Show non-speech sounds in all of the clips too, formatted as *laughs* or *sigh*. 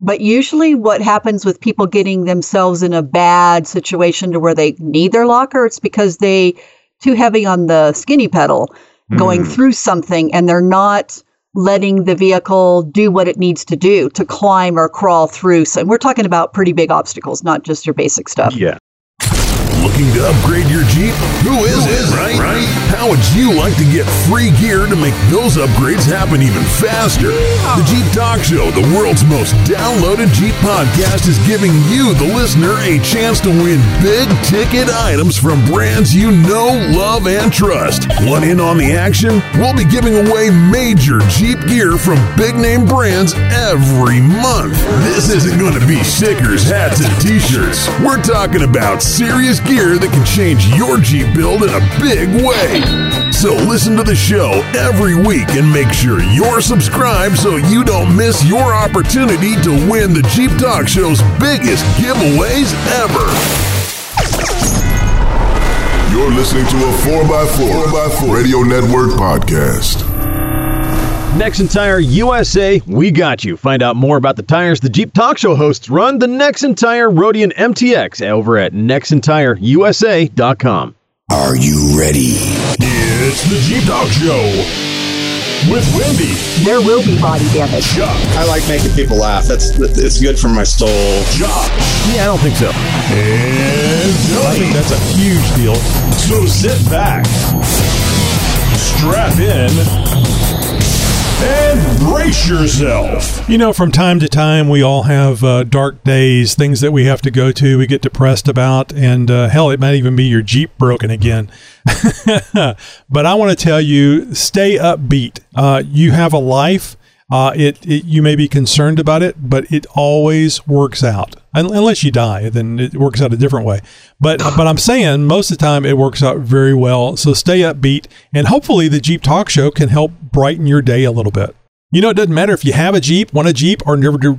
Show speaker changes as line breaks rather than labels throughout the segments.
But usually, what happens with people getting themselves in a bad situation to where they need their locker, it's because they too heavy on the skinny pedal, going
Mm.
through something, and they're not letting the vehicle do what it needs to do to climb or crawl through. So we're talking about pretty big obstacles, not just your basic stuff.
Yeah.
Looking to upgrade your Jeep? Who is it, right? right? How would you like to get free gear to make those upgrades happen even faster? The Jeep Talk Show, the world's most downloaded Jeep podcast, is giving you, the listener, a chance to win big ticket items from brands you know, love, and trust. Want in on the action? We'll be giving away major Jeep gear from big name brands every month. This isn't going to be stickers, hats, and t shirts. We're talking about serious gear that can change your Jeep build in a big way. So listen to the show every week and make sure you're subscribed so you don't miss your opportunity to win the Jeep Talk Show's biggest giveaways ever.
You're listening to a 4x4, 4x4 Radio Network podcast.
Nexen Tire USA, we got you. Find out more about the tires the Jeep Talk Show hosts run the Nexen Tire Roadian MTX over at nexentireusa.com.
Are you ready? It's the Jeep Talk Show with Wendy,
There will be body damage.
Chuck,
I like making people laugh. That's it's good for my soul.
Josh,
Yeah, I don't think so.
and
I think that's a huge deal.
So sit back, strap in, and brace yourself.
You know, from time to time, we all have uh, dark days, things that we have to go to, we get depressed about, and uh, hell, it might even be your Jeep broken again. *laughs* but I want to tell you, stay upbeat. Uh, you have a life. Uh, it, it you may be concerned about it, but it always works out. Unless you die, then it works out a different way. But but I'm saying most of the time it works out very well. So stay upbeat, and hopefully the Jeep Talk Show can help brighten your day a little bit. You know, it doesn't matter if you have a Jeep, want a Jeep, or never. Do.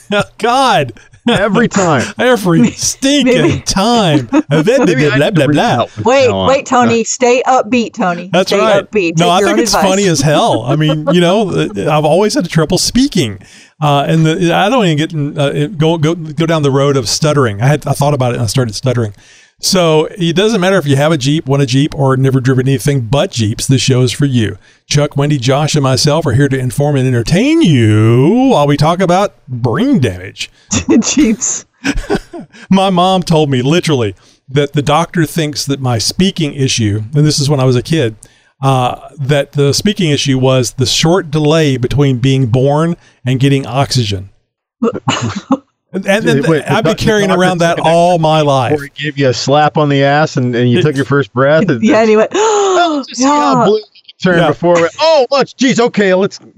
*laughs* God,
Every time. *laughs*
every stinking
Maybe- *laughs*
time. blah *laughs*
Maybe I
blah blah blah.
Wait, wait, Tony. Stay upbeat, Tony.
That's
stay
right.
upbeat.
No,
Take
I think it's
advice.
funny as hell. I mean, you know, I've always had trouble speaking, uh, and the, I don't even get uh, go go go down the road of stuttering. I had I thought about it and I started stuttering. So it doesn't matter if you have a Jeep, want a Jeep, or never driven anything but Jeeps. This show is for you. Chuck, Wendy, Josh, and myself are here to inform and entertain you while we talk about brain damage. *laughs*
Jeeps. *laughs*
My mom told me literally that the doctor thinks that my speaking issue, and this is when I was a kid, uh, that the speaking issue was the short delay between being born and getting oxygen. *laughs* and and then
Wait, the
I've been carrying around that all my life.
Or he gave you a slap on the ass and, and you took your first breath. *laughs* And,
Yeah, anyway.
Just see *gasps* how
yeah.
blue you turned
Yeah.
before. We, oh, much. Geez. Okay. Let's. *laughs*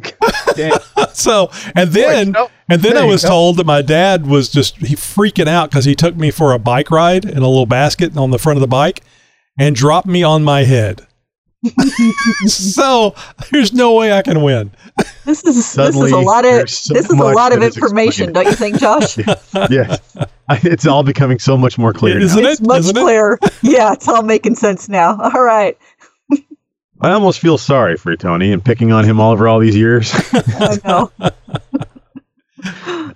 *laughs*
So, and then,
Boy, no.
and then
There
I was
go.
told that my dad was just he freaking out because he took me for a bike ride in a little basket on the front of the bike and dropped me on my head. *laughs* so there's no way I can win.
This is this is a lot of
so
this is a lot of information, don't you think, Josh? *laughs*
yes. I- It's all becoming so much more clear.
Isn't
now.
it?
It's much
Isn't it?
clearer. yeah, it's all making sense now. All right.
I almost feel sorry for Tony, and picking on him all over all these years. *laughs*
I know.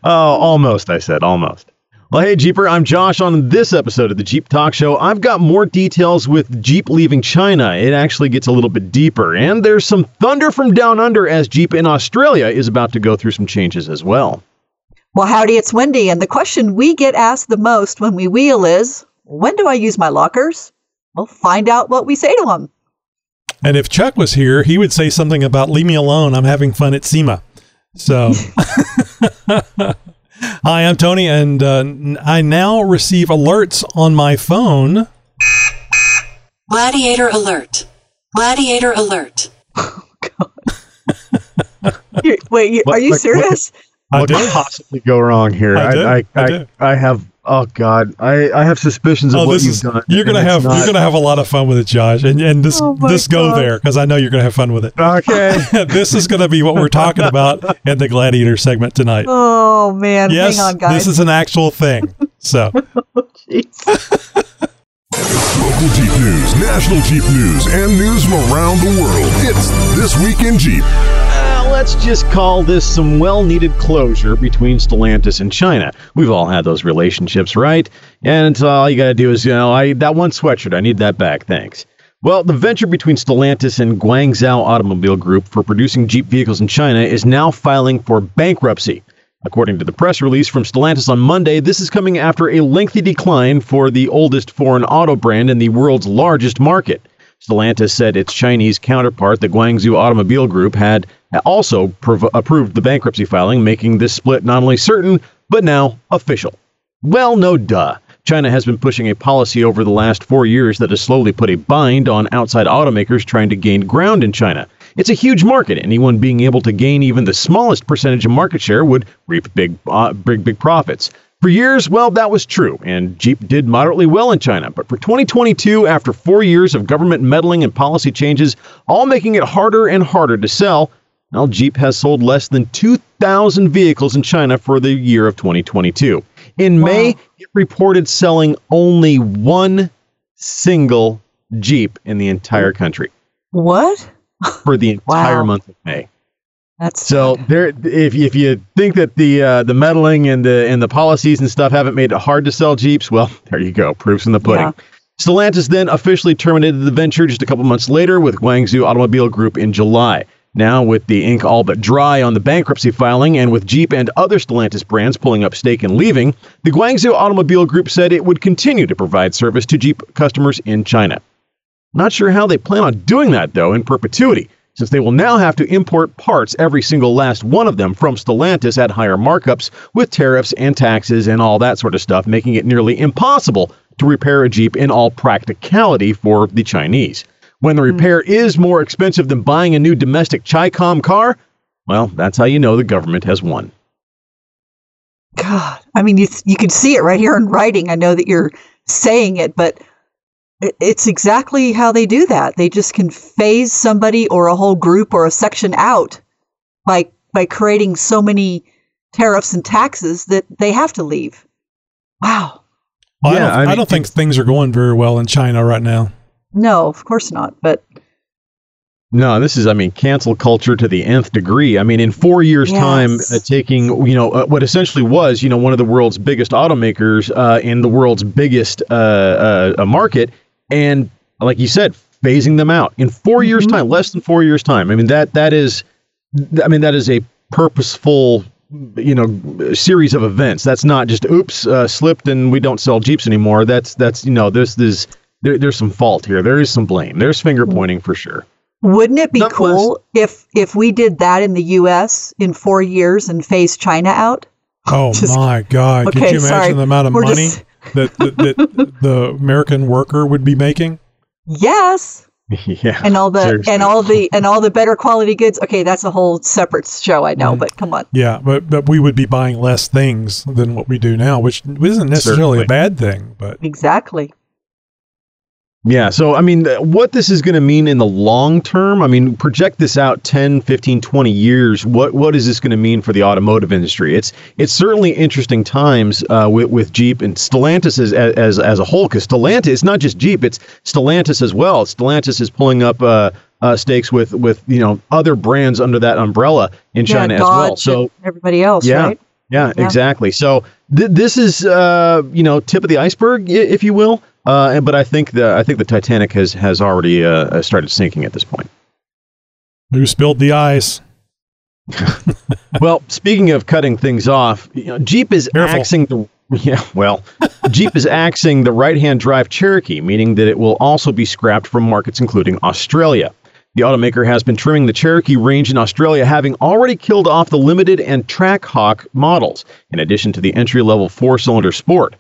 Oh, almost, I said, almost. Well, hey, Jeeper, I'm Josh. On this episode of the Jeep Talk Show, I've got more details with Jeep leaving China. It actually gets a little bit deeper, and there's some thunder from down under as Jeep in Australia is about to go through some changes as well.
Well, howdy, it's Wendy, and the question we get asked the most when we wheel is, when do I use my lockers? We'll find out what we say to them.
And if Chuck was here, he would say something about "Leave me alone. I'm having fun at SEMA." So, *laughs* *laughs* hi, I'm Tony, and uh, n- I now receive alerts on my phone.
Gladiator alert. Gladiator alert.
You- *laughs* Wait, you, are you
like, what-
serious?
I
what
do.
could possibly go wrong here?
I do.
I, I,
I
I. I have. Oh God, I, I have suspicions of
Oh,
what
this
you've
is
done.
you're gonna have
not-
you're gonna have a lot of fun with it, Josh, and and this
Oh my
this go there because I know you're gonna have fun with it.
Okay. *laughs* *laughs*
this is gonna be what we're talking about in the Gladiator segment tonight.
Oh man,
yes,
hang on, guys.
this is an actual thing. So. *laughs*
Oh, jeez.
Local Jeep news, national Jeep news, and news from around the world. It's This Week in Jeep.
Uh, let's just call this some well needed closure between Stellantis and China. We've all had those relationships, right? And uh, all you got to do is, you know, I that one sweatshirt, I need that back, thanks. Well, the venture between Stellantis and Guangzhou Automobile Group for producing Jeep vehicles in China is now filing for bankruptcy. According to the press release from Stellantis on Monday, this is coming after a lengthy decline for the oldest foreign auto brand in the world's largest market. Stellantis said its Chinese counterpart, the Guangzhou Automobile Group, had also prov- approved the bankruptcy filing, making this split not only certain, but now official. Well, no duh. China has been pushing a policy over the last four years that has slowly put a bind on outside automakers trying to gain ground in China. It's a huge market. Anyone being able to gain even the smallest percentage of market share would reap big, uh, big, big profits. For years, well, that was true, and Jeep did moderately well in China. But for 2022, after four years of government meddling and policy changes, all making it harder and harder to sell, well, Jeep has sold less than 2,000 vehicles in China for the year of 2022. In wow. May, it reported selling only one single Jeep in the entire country.
What? *laughs*
For the entire wow. month of May.
That's
so there. If if you think that the uh, the meddling and the and the policies and stuff haven't made it hard to sell Jeeps, well, *laughs* there you go. Proofs in the pudding. Yeah. Stellantis then officially terminated the venture just a couple months later with Guangzhou Automobile Group in July. Now, with the ink all but dry on the bankruptcy filing and with Jeep and other Stellantis brands pulling up stake and leaving, the Guangzhou Automobile Group said it would continue to provide service to Jeep customers in China. Not sure how they plan on doing that, though, in perpetuity since they will now have to import parts, every single last one of them, from Stellantis at higher markups with tariffs and taxes and all that sort of stuff, making it nearly impossible to repair a Jeep in all practicality for the Chinese. When the hmm. repair is more expensive than buying a new domestic Chicom car, well, that's how you know the government has won.
God, I mean, you, you can see it right here in writing. I know that you're saying it, but it's exactly how they do that. They just can phase somebody or a whole group or a section out by by creating so many tariffs and taxes that they have to leave. Wow.
Well, yeah, I don't, I, mean, I don't think things are going very well in China right now.
No, of course not. But
no, this is, I mean, cancel culture to the nth degree. I mean, in four years' yes. time, uh, taking, you know, uh, what essentially was, you know, one of the world's biggest automakers uh, in the world's biggest uh, uh market and like you said, phasing them out in 4 mm-hmm. years' time, less than four years' time. I mean that that is, I mean that is a purposeful, you know, series of events. That's not just oops, uh, slipped and we don't sell Jeeps anymore. That's that's you know, there's this there, there's some fault here. There is some blame. There's finger mm-hmm. pointing for sure.
Wouldn't it be cool if if we did that in the U.S. in four years and phased China out?
Oh *laughs* just, my God! Okay, Could you imagine sorry. the amount of We're money? Just, that, that, that the American worker would be making?
Yes. *laughs*
Yeah.
And all the seriously. and all the and all the better quality goods. Okay, that's a whole separate show, I know, mm. but come on.
Yeah, but but we would be buying less things than what we do now, which isn't necessarily Certainly. a bad thing, but
Exactly.
Yeah. So, I mean, what this is going to mean in the long term, I mean, project this out 10, 15, 20 years. What, what is this going to mean for the automotive industry? It's, it's certainly interesting times uh, with, with Jeep and Stellantis as, as, as a whole, because Stellantis, it's not just Jeep, it's Stellantis as well. Stellantis is pulling up, uh, uh, stakes with with you know other brands under that umbrella in yeah, China Dodge as well. So
everybody else,
yeah,
right?
Yeah, yeah, exactly. So th- this is uh, you know tip of the iceberg, if you will. Uh, but I think the I think the Titanic has has already uh, uh, started sinking at this point.
Who spilled the ice? *laughs*
well, speaking of cutting things off, you know, Jeep is Careful. axing the yeah, well, Jeep is axing the right-hand drive Cherokee, meaning that it will also be scrapped from markets including Australia. The automaker has been trimming the Cherokee range in Australia, having already killed off the Limited and Trackhawk models, in addition to the entry-level four-cylinder Sport.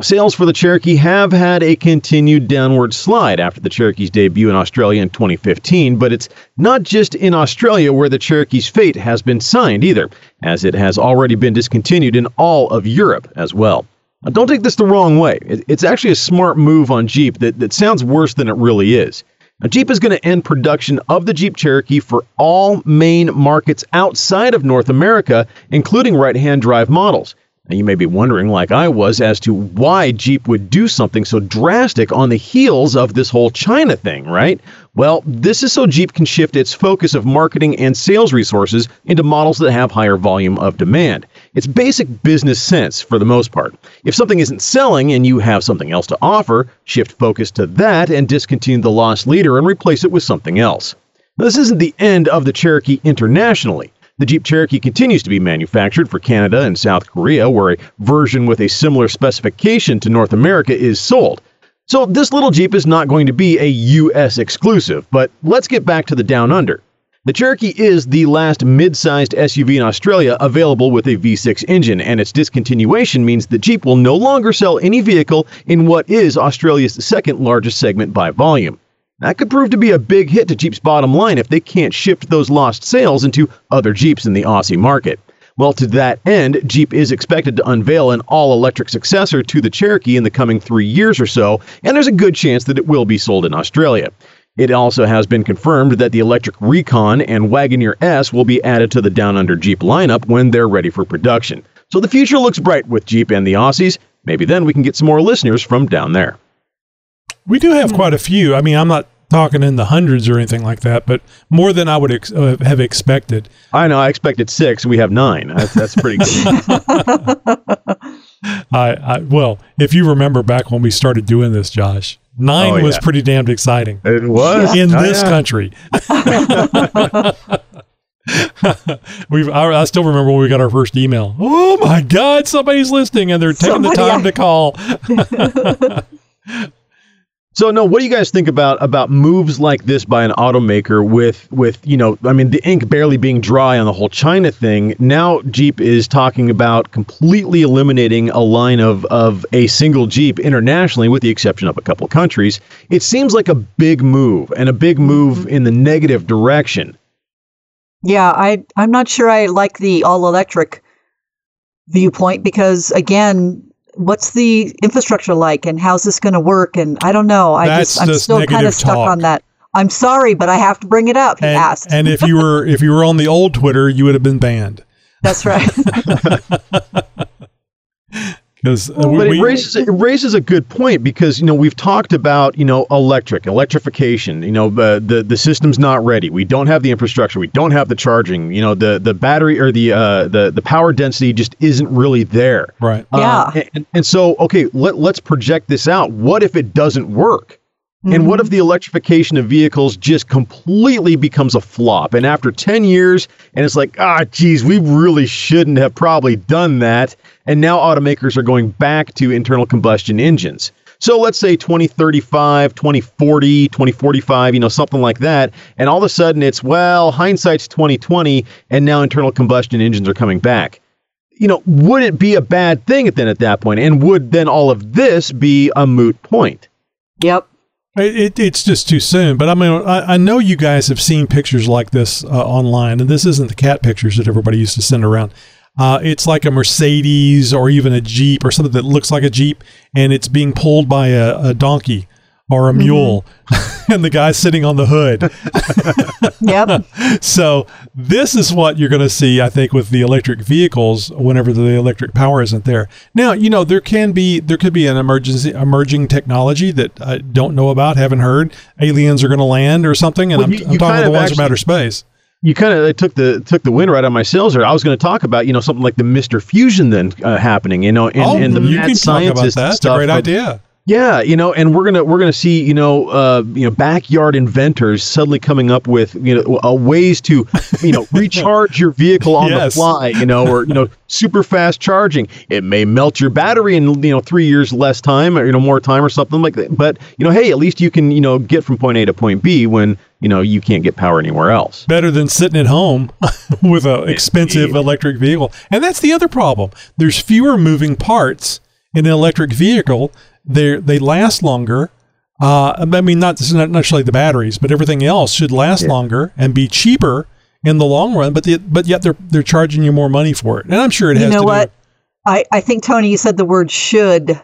Sales for the Cherokee have had a continued downward slide after the Cherokee's debut in Australia in 2015, but it's not just in Australia where the Cherokee's fate has been signed either, as it has already been discontinued in all of Europe as well. Now, don't take this the wrong way. It's actually a smart move on Jeep that, that sounds worse than it really is. Now, Jeep is going to end production of the Jeep Cherokee for all main markets outside of North America, including right hand drive models. And you may be wondering, like I was, as to why Jeep would do something so drastic on the heels of this whole China thing, right? Well, this is so Jeep can shift its focus of marketing and sales resources into models that have higher volume of demand. It's basic business sense for the most part. If something isn't selling and you have something else to offer, shift focus to that and discontinue the lost leader and replace it with something else. Now, this isn't the end of the Cherokee internationally. The Jeep Cherokee continues to be manufactured for Canada and South Korea, where a version with a similar specification to North America is sold. So this little Jeep is not going to be a US exclusive, but let's get back to the Down Under. The Cherokee is the last mid-sized SUV in Australia available with a V6 engine, and its discontinuation means that Jeep will no longer sell any vehicle in what is Australia's second largest segment by volume. That could prove to be a big hit to Jeep's bottom line if they can't shift those lost sales into other Jeeps in the Aussie market. Well, to that end, Jeep is expected to unveil an all electric successor to the Cherokee in the coming three years or so, and there's a good chance that it will be sold in Australia. It also has been confirmed that the electric Recon and Wagoneer S will be added to the Down Under Jeep lineup when they're ready for production. So the future looks bright with Jeep and the Aussies. Maybe then we can get some more listeners from down there.
We do have quite a few. I mean, I'm not talking in the hundreds or anything like that, but more than I would ex- uh, have expected.
I know. I expected six. We have nine. That's, that's pretty good. *laughs* *laughs*
I, I well, if you remember back when we started doing this, Josh, nine
Oh,
was
yeah.
pretty damned exciting
it was
in
Oh,
this
yeah.
country. *laughs* *laughs* we I, I still remember when we got our first email. Oh my God, somebody's listening and they're taking the
Somebody-
time to call. *laughs*
So no, what do you guys think about about moves like this by an automaker with with you know, I mean the ink barely being dry on the whole China thing. Now Jeep is talking about completely eliminating a line of of a single Jeep internationally with the exception of a couple countries. It seems like a big move and a big move mm-hmm. in the negative direction.
Yeah, I I'm not sure I like the all electric viewpoint because again, what's the infrastructure like and how's this going to work and I don't know. I
That's
just I'm
just
still kind of stuck
talk.
on that. I'm sorry, but I have to bring it up. He
And,
asked.
and if you were *laughs* if you were on the old Twitter, you would have been banned
That's right. *laughs* *laughs*
because
But it raises it raises a good point because you know we've talked about you know electric electrification. You know the the the system's not ready. We don't have the infrastructure. We don't have the charging. You know the the battery or the uh, the the power density just isn't really there.
right.
Yeah.
Uh, and, and so okay, let let's project this out. What if it doesn't work? And what if the electrification of vehicles just completely becomes a flop? And after 10 years, and it's like, ah, geez, we really shouldn't have probably done that. And now automakers are going back to internal combustion engines. So let's say 2035, 2040, 2045, you know, something like that. And all of a sudden it's, well, hindsight's 2020, and now internal combustion engines are coming back you know, would it be a bad thing then at that point? And would then all of this be a moot point?
yep.
It, it, it's just too soon. But I mean, I, I know you guys have seen pictures like this uh, online, and this isn't the cat pictures that everybody used to send around. Uh, it's like a Mercedes or even a Jeep or something that looks like a Jeep, and it's being pulled by a, a donkey or a mule, *laughs* and the guy's sitting on the hood. *laughs*
Yep. *laughs*
so this is what you're going to see, I think, with the electric vehicles whenever the electric power isn't there. Now, you know, there can be there could be an emergency emerging technology that I don't know about, haven't heard. Aliens are going to land or something, and
Well,
I'm, I'm
you
talking about the ones from outer space.
You kind of took the took the wind right on my sails there. I was going to talk about you know something like the Mister Fusion then uh, happening, you know, and,
oh,
and the
you
mad
can talk about that.
and
That's a great
of-
idea.
Yeah, you know, and we're gonna we're gonna see you know uh, you know backyard inventors suddenly coming up with you know uh, ways to you know recharge your vehicle on
Yes.
the fly, you know, or you know super fast charging. It may melt your battery in you know three years less time or you know more time or something like that. But you know, hey, at least you can you know get from point A to point B when you know you can't get power anywhere else.
better than sitting at home with an expensive electric vehicle. And that's the other problem. There's fewer moving parts in an electric vehicle. They they last longer. Uh, I mean, not not necessarily the batteries, but everything else should last longer and be cheaper in the long run. But the, but yet they're they're charging you more money for it. And I'm sure it
You
has
know
to
what? I, I think Tony, you said the word should.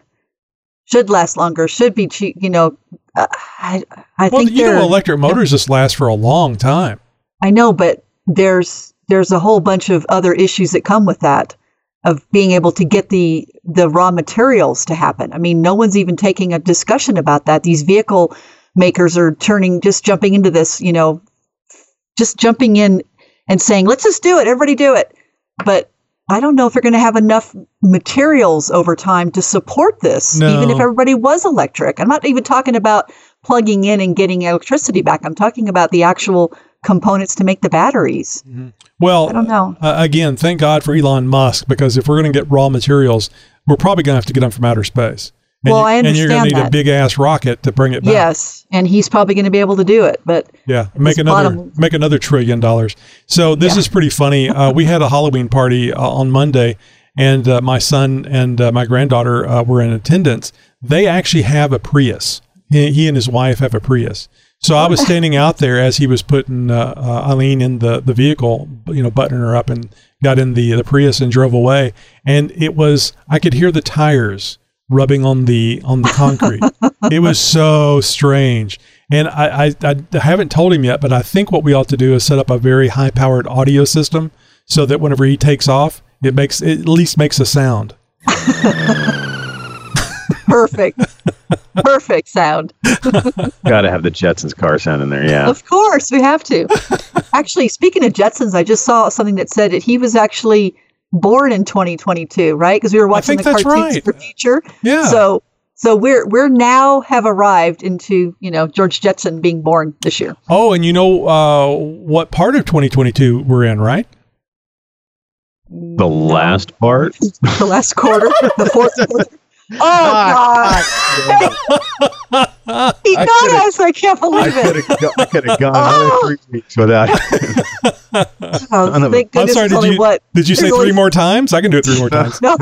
Should last longer. Should be cheap. You know, uh, I I
Well,
think
you know, electric motors just last for a long time.
I know, but there's there's a whole bunch of other issues that come with that of being able to get the the raw materials to happen. I mean, no one's even taking a discussion about that. These vehicle makers are turning, just jumping into this, you know, just jumping in and saying, let's just do it, everybody do it. But I don't know if they're going to have enough materials over time to support this,
No.
even if everybody was electric. I'm not even talking about plugging in and getting electricity back. I'm talking about the actual components to make the batteries.
Well,
I don't know.
Uh, again, thank God for Elon Musk because if we're going to get raw materials, we're probably going to have to get them from outer space. And
Well,
you-
I
And you're going to
understand
need a big ass rocket to bring it back.
Yes, and he's probably going to be able to do it. But
Yeah, make another
bottom-
make another trillion dollars. So this
Yeah.
is pretty funny. *laughs* Uh, we had a Halloween party uh, on Monday, and uh, my son and uh, my granddaughter uh, were in attendance. They actually have a Prius. He, he and his wife have a Prius. So I was standing out there as he was putting uh, uh, Eileen in the, the vehicle, you know, buttoning her up, and got in the the Prius and drove away. And it was I could hear the tires rubbing on the on the concrete. it was *laughs* so strange. And I, I, I haven't told him yet, but I think what we ought to do is set up a very high powered audio system so that whenever he takes off, it makes it at least makes a sound. *laughs*
perfect, perfect sound. *laughs*
Got to have the Jetsons car sound in there. Yeah.
Of course, we have to. *laughs* actually, speaking of Jetsons, I just saw something that said that he was actually born in 2022, right? Because we were watching the cartoons
right.
for future.
Yeah.
So, so we're we're now have arrived into you know George Jetson being born this year.
Oh, and you know uh, what part of 2022 we're in, right?
The last part. *laughs*
The last quarter, the fourth quarter. Oh God! *laughs* he
I
got us. I can't believe
could
it.
I could have gone *laughs*
Oh.
another three weeks without. *laughs*
Oh,
Son of
thank
I'm
goodness
sorry. Did you
what?
did you say
there's only-
three more times? I can do it three more times.
No.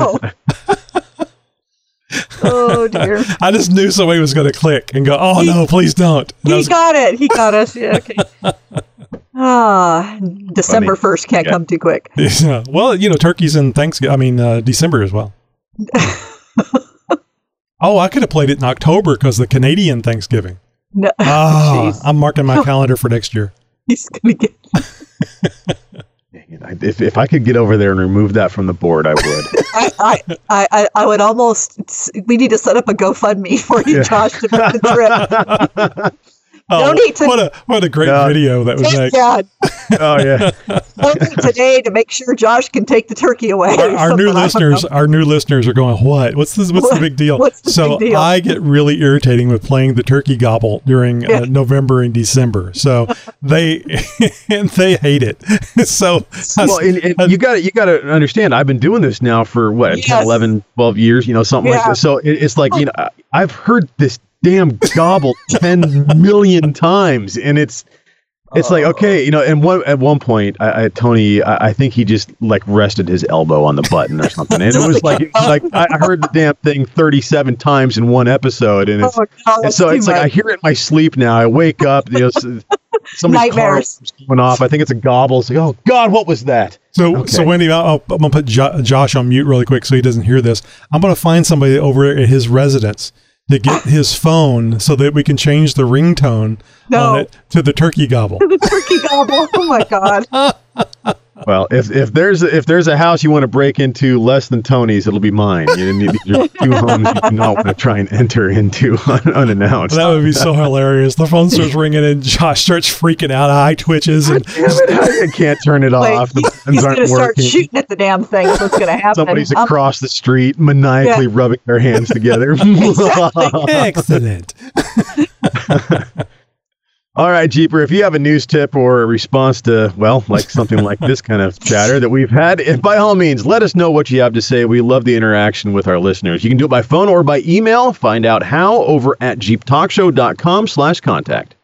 oh dear.
I just knew somebody was going to click and go, "Oh no, please don't." And
He
was-
got it. He got us. Yeah. Okay. Ah, December first can't
Yeah.
come too quick.
Yeah. Well, you know, turkeys and Thanksgiving. I mean, uh, December as well. Oh, I could have played it in October because the Canadian Thanksgiving.
No,
Ah, I'm marking my *laughs* calendar for next year.
he's gonna get. *laughs*
if, if I could get over there and remove that from the board, I would. *laughs*
I, I, I, I- I would almost. We need to set up a GoFundMe for you,
Yeah.
Josh, to make the trip.
Oh,
Donate to-
what a what a great
Yeah.
video that was
Thank
made.
God. *laughs*
oh yeah.
Donate today to make sure Josh can take the turkey away.
Our, our new
something. I don't
listeners, our new listeners are going, "What? What's this? What's the big deal?"
what's the
so
big deal?
I get really irritating with playing the turkey gobble during
Yeah.
uh, November and December. So *laughs* they *laughs* and they hate it. so I-
Well, and, and you got to you got to understand. I've been doing this now for what 10, 11, 12 years. You know, something like
Yeah.
that. So it, it's like you know, I've heard this damn gobble *laughs* ten million times, and it's it's like okay, you know. And one at one point, I, I Tony, I, I think he just like rested his elbow on the button or something, and it was like like I I heard the damn thing thirty seven times in one episode, and it's
Oh, God,
and so
too
it's like I hear it in my sleep now. I wake up, you know, s- somebody's car
Nightmares.
is going off. I think it's a gobble. It's like, oh God, what was that?
So,
Okay.
so Wendy, I'll, I'm gonna put jo- Josh on mute really quick so he doesn't hear this. I'm gonna find somebody over at his residence to get ah. his phone so that we can change the ringtone
No.
on it to the turkey gobble.
the turkey gobble. Oh my God. *laughs*
Well, if if there's a, if there's a house you want to break into less than Tony's, it'll be mine. You need these two homes you do not want to try and enter into un- unannounced.
That would be so hilarious. The phone starts ringing and Josh starts freaking out, eye twitches, and
I *laughs* can't turn it
Wait,
off. The
he's,
buttons
he's
aren't
gonna start
working.
shooting at the damn thing. What's gonna happen.
Somebody's
Um,
across the street maniacally rubbing their hands together. *laughs*
excellent. *laughs*
All right, Jeeper, if you have a news tip or a response to, well, like something like this kind of chatter that we've had, eh, by all means, let us know what you have to say. We love the interaction with our listeners. You can do it by phone or by email. Find out how over at jeeptalkshow.com slash contact.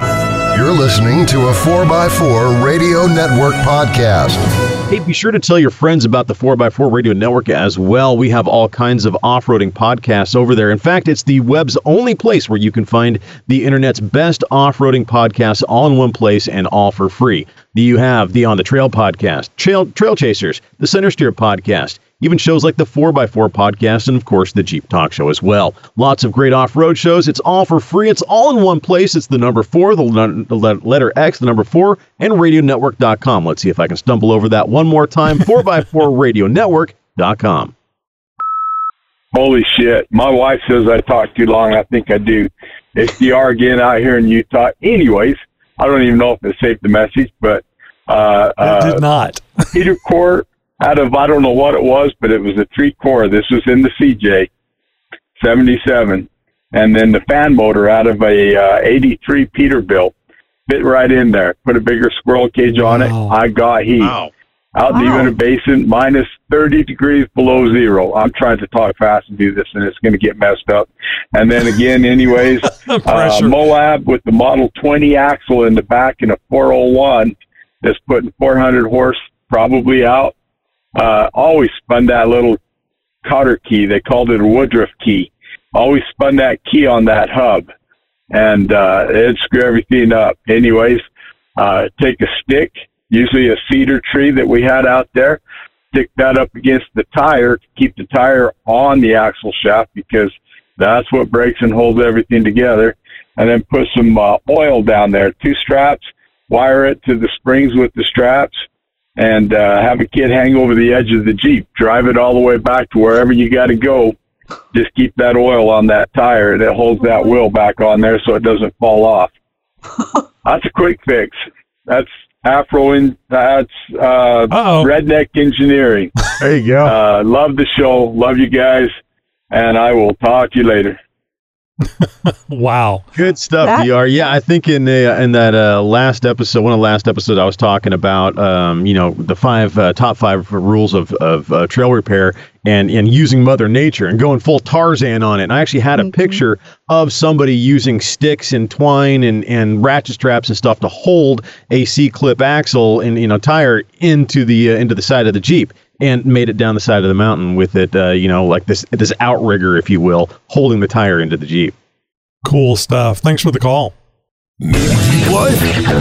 You're listening to a 4x4 Radio Network podcast.
Hey, be sure to tell your friends about the 4x4 Radio Network as well. We have all kinds of off roading podcasts over there. In fact, it's the web's only place where you can find the internet's best off roading podcasts all in one place and all for free. You have the On the Trail podcast, Trail, Trail Chasers, the Center Steer podcast, even shows like the 4x4 podcast, and of course the Jeep Talk Show as well. Lots of great off road shows. It's all for free. It's all in one place. It's the number four, the, le- the le- letter X, the number four, and radionetwork.com. Let's see if I can stumble over that one more time 4x4radionetwork.com. *laughs*
Holy shit. My wife says I talk too long. I think I do. HDR again out here in Utah. Anyways, I don't even know if it saved the message, but uh,
It
uh,
did not.
Peter core out of I don't know what it was, but it was a three core. This was in the CJ 77, and then the fan motor out of a uh, 83 Peterbilt fit right in there. Put a bigger squirrel cage on it. I got heat
Wow.
out in the Uinta Basin, minus 30 degrees below zero. I'm trying to talk fast and do this, and it's going to get messed up. And then again, *laughs* anyways, uh, Moab with the Model 20 axle in the back and a 401 that's putting 400 horse probably out. Uh, always spun that little cotter key. They called it a Woodruff key. Always spun that key on that hub, and uh, it'd screw everything up. Anyways, uh, take a stick, usually a cedar tree that we had out there, stick that up against the tire to keep the tire on the axle shaft because that's what breaks and holds everything together. And then put some uh, oil down there, two straps, wire it to the springs with the straps, and uh, have a kid hang over the edge of the Jeep. Drive it all the way back to wherever you got to go. Just keep that oil on that tire and it holds that wheel back on there so it doesn't fall off. *laughs* That's a quick fix. That's Afro in that's uh,
Uh-oh.
redneck engineering. *laughs*
There you go.
Uh, love the show, love you guys, and I will talk to you later. *laughs*
Wow.
Good stuff,
That-
Dr. Yeah, I think in the in that uh, last episode, one of the last episodes, I was talking about, um, you know, the five uh, top five rules of of uh, trail repair and and using Mother Nature and going full Tarzan on it. And I actually had a picture of somebody using sticks and twine and and ratchet straps and stuff to hold a C clip axle and you know tire into the uh, into the side of the Jeep. And made it down the side of the mountain with it, uh, you know, like this this outrigger, if you will, holding the tire into the Jeep.
Cool stuff. Thanks for the call.
What?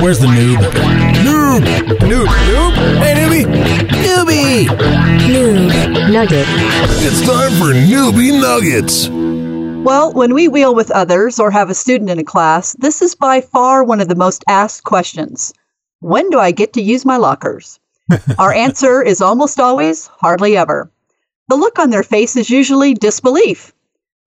Where's the noob?
Noob! Noob! Noob! Hey, newbie! Newbie!
Noob Nugget.
It's time for Newbie Nuggets.
Well, when we wheel with others or have a student in a class, this is by far one of the most asked questions. When do I get to use my lockers? Our answer is almost always hardly ever. The look on their face is usually disbelief.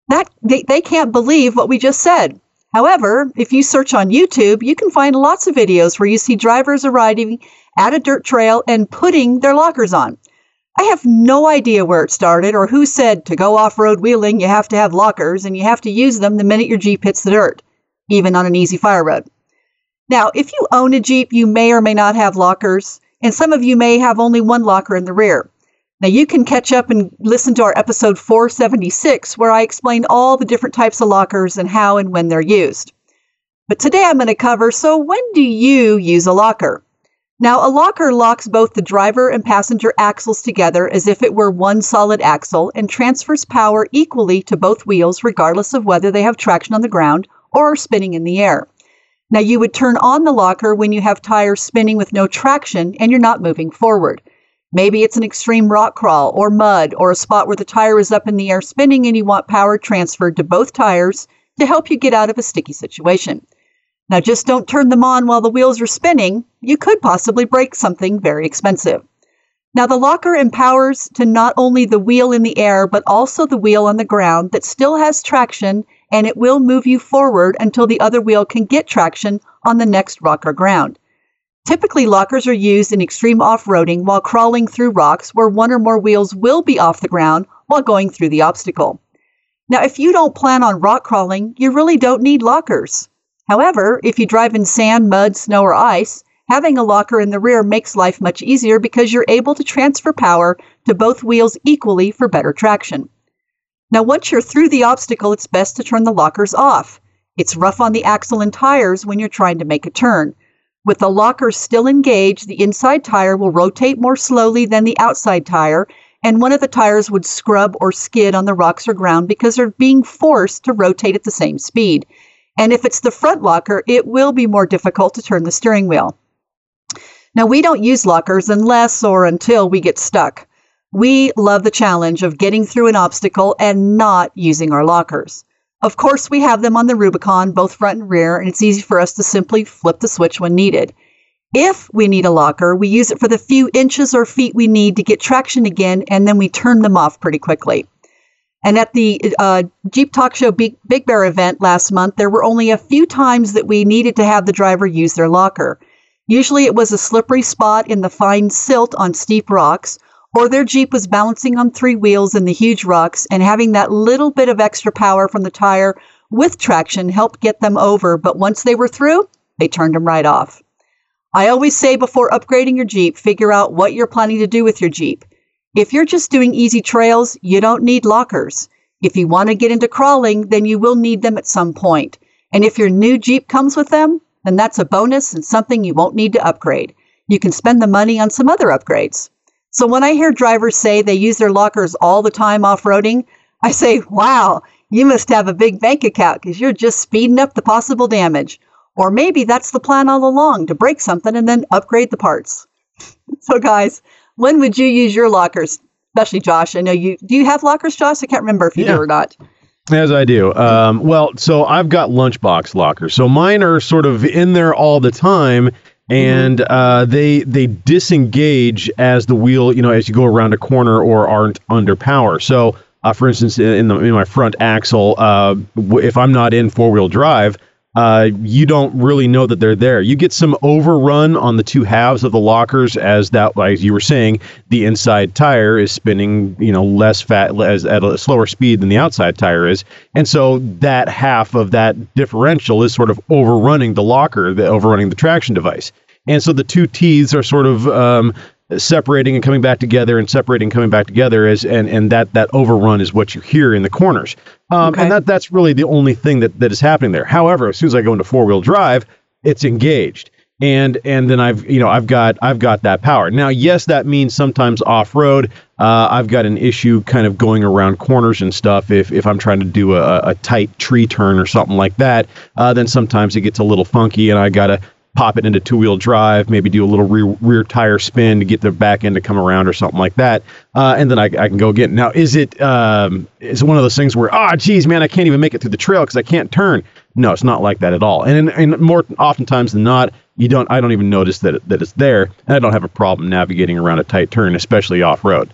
That they, they can't believe what we just said. However, if you search on YouTube, you can find lots of videos where you see drivers arriving at a dirt trail and putting their lockers on. I have no idea where it started or who said to go off road wheeling, you have to have lockers and you have to use them the minute your Jeep hits the dirt, even on an easy fire road. Now, if you own a Jeep, you may or may not have lockers, and some of you may have only one locker in the rear. Now, you can catch up and listen to our episode 476, where I explain all the different types of lockers and how and when they're used. But today I'm going to cover so when do you use a locker? Now, a locker locks both the driver and passenger axles together as if it were one solid axle and transfers power equally to both wheels, regardless of whether they have traction on the ground or are spinning in the air. Now, you would turn on the locker when you have tires spinning with no traction and you're not moving forward. Maybe it's an extreme rock crawl or mud or a spot where the tire is up in the air spinning and you want power transferred to both tires to help you get out of a sticky situation. Now, just don't turn them on while the wheels are spinning. You could possibly break something very expensive. Now, the locker empowers to not only the wheel in the air, but also the wheel on the ground that still has traction and it will move you forward until the other wheel can get traction on the next rock or ground. Typically, lockers are used in extreme off roading while crawling through rocks where one or more wheels will be off the ground while going through the obstacle. Now, if you don't plan on rock crawling, you really don't need lockers. However, if you drive in sand, mud, snow, or ice, having a locker in the rear makes life much easier because you're able to transfer power to both wheels equally for better traction. Now, once you're through the obstacle, it's best to turn the lockers off. It's rough on the axle and tires when you're trying to make a turn. With the lockers still engaged, the inside tire will rotate more slowly than the outside tire, and one of the tires would scrub or skid on the rocks or ground because they're being forced to rotate at the same speed. And if it's the front locker, it will be more difficult to turn the steering wheel. Now, we don't use lockers unless or until we get stuck. We love the challenge of getting through an obstacle and not using our lockers. Of course, we have them on the Rubicon, both front and rear, and it's easy for us to simply flip the switch when needed. If we need a locker, we use it for the few inches or feet we need to get traction again, and then we turn them off pretty quickly. And at the uh, Jeep Talk Show Big, Big Bear event last month, there were only a few times that we needed to have the driver use their locker. Usually it was a slippery spot in the fine silt on steep rocks, or their Jeep was balancing on three wheels in the huge rocks, and having that little bit of extra power from the tire with traction helped get them over. But once they were through, they turned them right off. I always say before upgrading your Jeep, figure out what you're planning to do with your Jeep. If you're just doing easy trails, you don't need lockers. If you want to get into crawling, then you will need them at some point. And if your new Jeep comes with them, then that's a bonus and something you won't need to upgrade. You can spend the money on some other upgrades. So when I hear drivers say they use their lockers all the time off roading, I say, wow, you must have a big bank account because you're just speeding up the possible damage. Or maybe that's the plan all along to break something and then upgrade the parts. *laughs* so, guys, when would you use your lockers? Especially Josh. I know you do you have lockers, Josh? I can't remember if you
Yeah.
do or not.
As I do. Um, well, so I've got lunchbox lockers. So mine are sort of in there all the time, and uh, they they disengage as the wheel, you know, as you go around a corner or aren't under power. So, uh, for instance, in the in my front axle, uh, if I'm not in four wheel drive. Uh, you don't really know that they're there. You get some overrun on the two halves of the lockers, as that, as you were saying, the inside tire is spinning, you know, less fat as at a slower speed than the outside tire is, and so that half of that differential is sort of overrunning the locker, the overrunning the traction device, and so the two teeth are sort of um, separating and coming back together and separating and coming back together is and and that that overrun is what you hear in the corners. Um,
Okay.
and that that's really the only thing that that is happening there. However as soon as i go into four wheel drive it's engaged. And and then i've you know i've got i've got that power. Now yes that means sometimes off road uh, i've got an issue kind of going around corners and stuff if if i'm trying to do a, a tight tree turn or something like that uh, then sometimes it gets a little funky and i gotta pop it into two wheel drive, maybe do a little rear, rear tire spin to get the back end to come around or something like that. Uh, and then I, I can go again. Now, is it um, is one of those things where, ah, geez, man, I can't even make it through the trail because I can't turn? No, it's not like that at all. And, and more oftentimes than not, you don't. I don't even notice that that it's there, and I don't have a problem navigating around a tight turn, especially off road.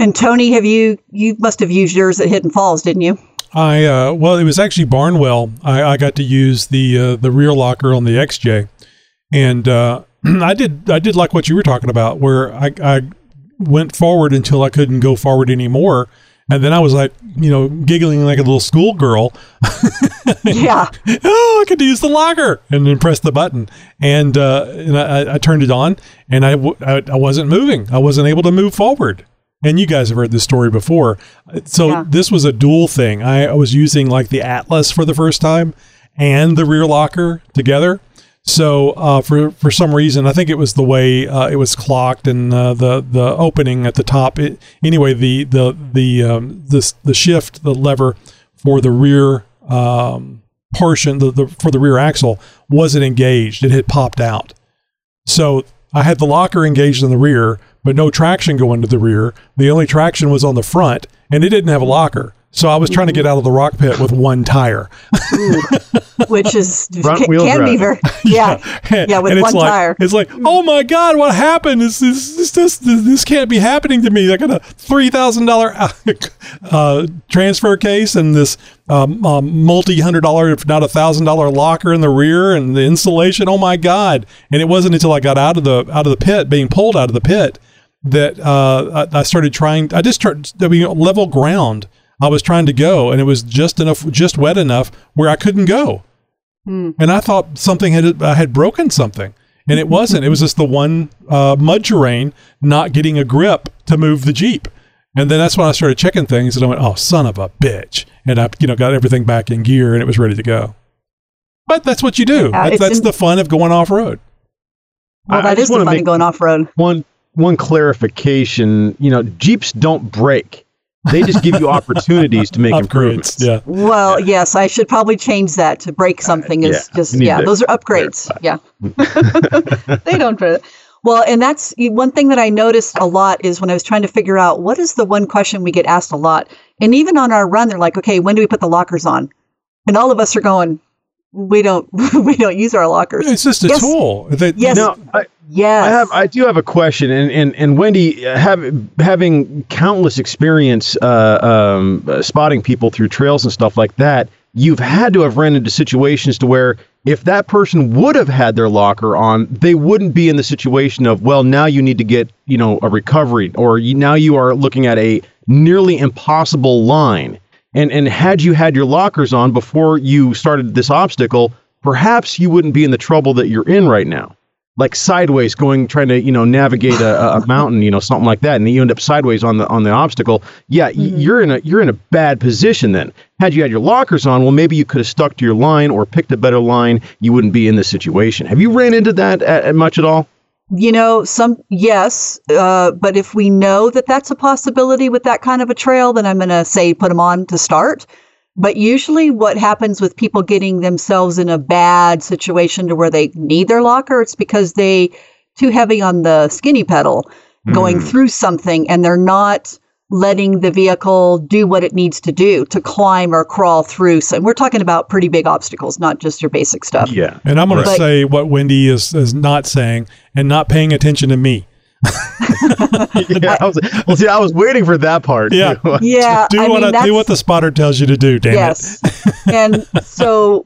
And Tony, have you you must have used yours at Hidden Falls, didn't you?
I uh, well, it was actually Barnwell. I, I got to use the uh, the rear locker on the XJ, and uh, *clears throat* I did I did like what you were talking about, where I, I went forward until I couldn't go forward anymore, and then I was like, you know, giggling like a little schoolgirl. *laughs*
Yeah.
oh, I could use the locker, and then press the button, and uh, and I, I turned it on, and I, w- I I wasn't moving. I wasn't able to move forward. And you guys have heard this story before. So
Yeah.
this was a dual thing. I, was using like the Atlas for the first time and the rear locker together. So uh, for for some reason, I think it was the way uh, it was clocked and uh, the the opening at the top. It, anyway, the the the um, this the shift the lever for the rear um, portion the, the for the rear axle wasn't engaged. It had popped out. So I had the locker engaged in the rear, but no traction going to the rear. The only traction was on the front, and it didn't have a locker. So I was trying to get out of the rock pit with one tire. *laughs*
Which is
Front
can,
wheel
can be
drive.
very *laughs* yeah yeah with
and it's
one
like,
tire.
It's like, oh my god, what happened? This this this this, this, this can't be happening to me. I got a three thousand dollar *laughs* uh, transfer case and this um, um, multi hundred dollar, if not a thousand dollar locker in the rear and the installation. Oh my god! And it wasn't until I got out of the out of the pit, being pulled out of the pit, that uh, I, I started trying. I just started. I mean, level ground. I was trying to go, and it was just enough, just wet enough where I couldn't go and I thought something had I had broken something, and it wasn't. It was just the one uh, mud terrain not getting a grip to move the jeep. And then that's when I started checking things, and I went, "Oh, son of a bitch!" And I, you know, got everything back in gear, and it was ready to go. But that's what you do.
Yeah,
that's that's
in-
the fun of going off road.
well,
I- I
that
just
is the fun of going off road.
One one clarification. You know, Jeeps don't break; they just give you *laughs* opportunities to make improvements.
Yeah.
Well, yes, I should probably change that to break uh, something is
yeah,
just yeah, those are upgrades. Yeah. *laughs* they don't do. Well, and that's one thing that I noticed a lot is when I was trying to figure out what is the one question we get asked a lot. And even on our run, they're like, okay, when do we put the lockers on? And all of us are going, we don't *laughs* we don't use our lockers.
It's just a
Yes.
tool. That,
Yes.
Now, I,
Yes.
I have, I do have a question, and and and Wendy, uh, have, having countless experience uh, um, uh, spotting people through trails and stuff like that, you've had to have ran into situations to where if that person would have had their locker on, they wouldn't be in the situation of well, now you need to get you know a recovery, or you, now you are looking at a nearly impossible line. And and had you had your lockers on before you started this obstacle, perhaps you wouldn't be in the trouble that you're in right now. Like sideways going trying to you know navigate a, a *laughs* mountain you know something like that and you end up sideways on the on the obstacle. Yeah y- mm-hmm. you're in a you're in a bad position then. Had you had your lockers on well maybe you could have stuck to your line or picked a better line you wouldn't be in this situation. Have you ran into that at, at much at all
you know, some yes, uh, but if we know that that's a possibility with that kind of a trail, then I'm going to say put them on to start. But usually, what happens with people getting themselves in a bad situation to where they need their locker, it's because they too heavy on the skinny pedal, going through something, and they're not letting the vehicle do what it needs to do to climb or crawl through. So we're talking about pretty big obstacles, not just your basic stuff.
yeah
And I'm going to say what Wendy is, is not saying and not paying attention to me. *laughs*
yeah I was, well see i was waiting for that part
Yeah. *laughs*
too.
Yeah,
do
I
what
mean,
I, do what the spotter tells you to do. Damn
yes. and so,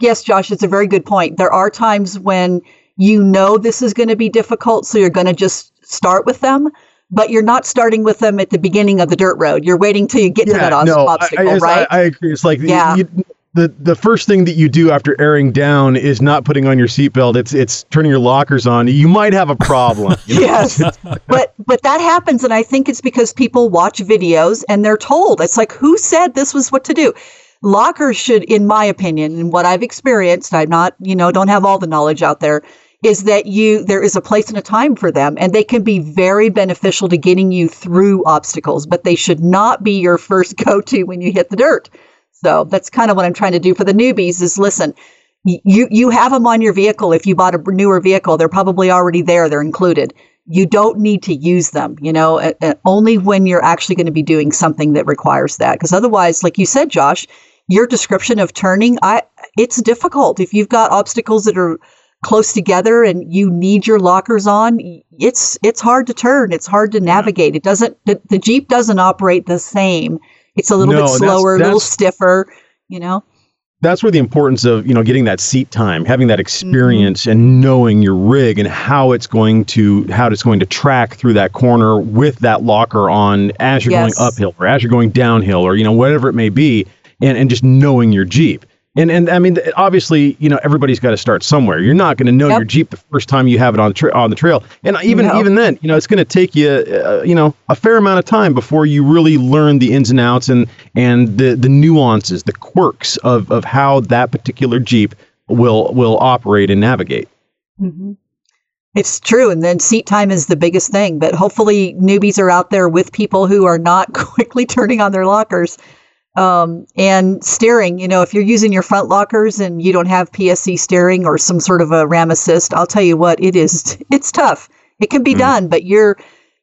yes, Josh, it's a very good point. There are times when you know this is going to be difficult, so you're going to just start with them, but you're not starting with them at the beginning of the dirt road. You're waiting till you get to that
no,
obstacle,
I,
right?
I, I agree. It's like
Yeah.
you, the the first thing that you do after airing down is not putting on your seatbelt. It's it's turning your lockers on. You might have a problem. *laughs*
yes but but that happens and i think it's because people watch videos and they're told it's like who said this was what to do lockers should in my opinion and what i've experienced i'm not you know don't have all the knowledge out there is that you there is a place and a time for them and they can be very beneficial to getting you through obstacles but they should not be your first *laughs* go-to when you hit the dirt. So that's kind of what i'm trying to do for the newbies is listen you you have them on your vehicle. If you bought a newer vehicle they're probably already there. They're included. You don't need to use them you know only when you're actually going to be doing something that requires that. Because otherwise like you said josh your description of turning i it's difficult. If you've got obstacles that are close together and you need your lockers on it's it's hard to turn. It's hard to navigate. It doesn't the, the jeep doesn't operate the same. It's a little
No,
bit
that's-
slower a little stiffer you know?
That's where the importance of you know getting that seat time, having that experience, mm-hmm. and knowing your rig and how it's going to how it's going to track through that corner with that locker on as you're
Yes.
going uphill or as you're going downhill or you know whatever it may be, and and just knowing your Jeep. And and I mean obviously you know everybody's got to start somewhere. You're not going to know
Yep.
your Jeep the first time you have it on the tra- on the trail, and even
No.
even then you know it's going to take you uh, you know a fair amount of time before you really learn the ins and outs and and the the nuances, the quirks of of how that particular Jeep will will operate and navigate.
hmm It's true. And then seat time is the biggest thing. But hopefully, newbies are out there with people who are not *laughs* quickly turning on their lockers. Um, and steering, you know, if you're using your front lockers and you don't have PSC steering or some sort of a RAM assist, I'll tell you what, it is, *laughs* it's tough. It can be done, but you're,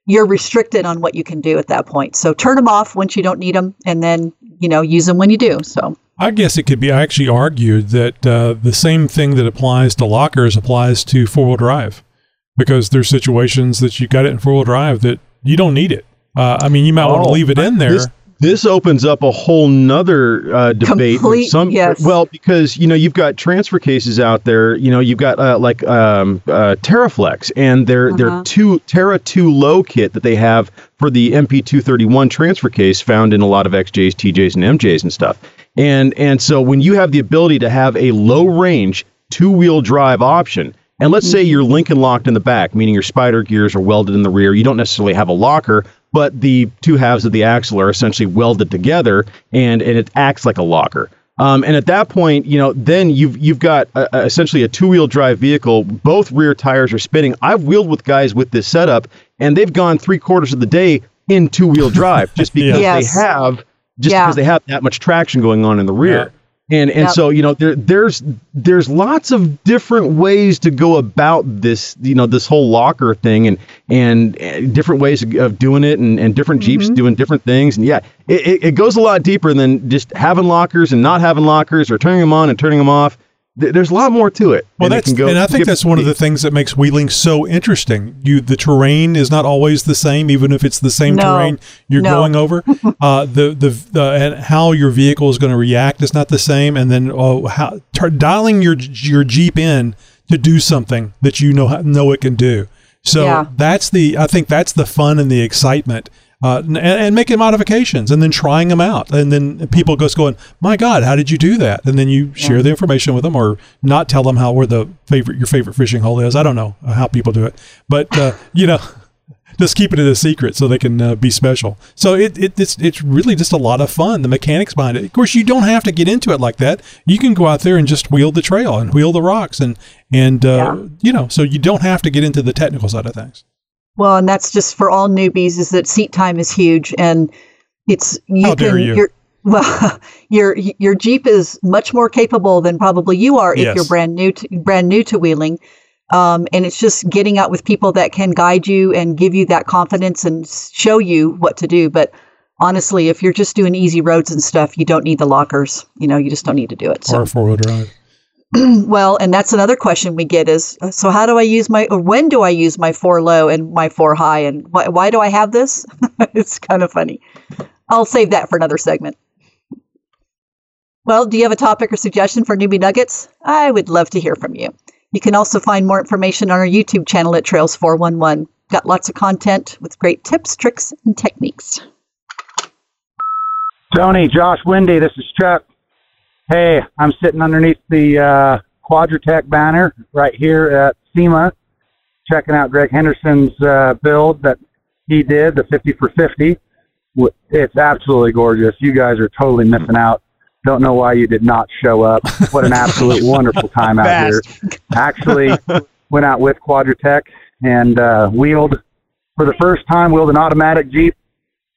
you're restricted on what you can do at that point. So turn them off once you don't need them and then, you know, use them when you do. So,
I guess it could be I actually argued that uh, the same thing that applies to lockers applies to four wheel drive because there's situations that you got it in four wheel drive that you don't need it. Uh, I mean, you might want to
Oh,
leave it in there.
This, this opens up a whole nother uh, debate.
Complete-
some
yes.
well, because you know you've got transfer cases out there. You know you've got uh, like um, uh, TeraFlex and their
Uh-huh.
their two Terra Two Low kit that they have for the NP231 transfer case found in a lot of XJs, TJs, and MJs and stuff. And and so when you have the ability to have a low range two wheel drive option. And let's say you're Lincoln locked in the back, meaning your spider gears are welded in the rear. You don't necessarily have a locker, but the two halves of the axle are essentially welded together, and and it acts like a locker. Um, and at that point, you know, then you've you've got uh uh, essentially a two wheel drive vehicle. Both rear tires are spinning. I've wheeled with guys with this setup, and they've gone three quarters of the day in two wheel drive just *laughs* because
Yes.
they have just
Yeah.
because they have that much traction going on in the rear. And and
Yep.
so you know there there's there's lots of different ways to go about this you know this whole locker thing and and uh, different ways of, of doing it and, and different
Mm-hmm.
jeeps doing different things and yeah it, it, it goes a lot deeper than just having lockers and not having lockers or turning them on and turning them off th- there's a lot more to it.
Well,
and it
that's
can go-
and I think that's one of the things that makes wheeling so interesting. You the terrain is not always the same, even if it's the same
No.
terrain you're
No.
going over. *laughs* uh, the the the and how your vehicle is going to react is not the same, and then oh, how tar- dialing your your Jeep in to do something that you know know it can do. So
Yeah.
that's the I think that's the fun and the excitement. Uh, and, and making modifications and then trying them out. And then people goes going, my God, how did you do that? And then you share the information with them or not tell them how where the favorite, your favorite fishing hole is. I don't know how people do it, but, uh, you know, *laughs* just keep it a secret so they can uh, be special. So it, it, it's, it's really just a lot of fun. The mechanics behind it. Of course, you don't have to get into it like that. You can go out there and just wheel the trail and wheel the rocks and, and, uh,
Yeah.
you know, so you don't have to get into the technical side of things.
Well, and that's just for all newbies. Is that seat time is huge, and it's you
How
can
you.
your well *laughs* your your Jeep is much more capable than probably you are if
Yes.
you're brand new to brand new to wheeling. Um, and it's just getting out with people that can guide you and give you that confidence and show you what to do. But honestly, if you're just doing easy roads and stuff, you don't need the lockers. You know, you just don't need to do it. So
Or four wheel drive. *clears throat*
well, and that's another question we get is uh, so how do I use my or when do I use my four low and my four high and why, why do I have this? *laughs* it's kind of funny. I'll save that for another segment. Well, do you have a topic or suggestion for newbie nuggets? I would love to hear from you. You can also find more information on our YouTube channel at Trails 411. Got lots of content with great tips, tricks, and techniques.
Tony, Josh, Wendy, this is Chuck. Hey, I'm sitting underneath the uh, Quadratec banner right here at SEMA, checking out Greg Henderson's uh, build that he did, the 50 for 50. It's absolutely gorgeous. You guys are totally missing out. Don't know why you did not show up. What an absolute *laughs* wonderful time out here. Actually, went out with Quadratec and uh, wheeled for the first time, wheeled an automatic Jeep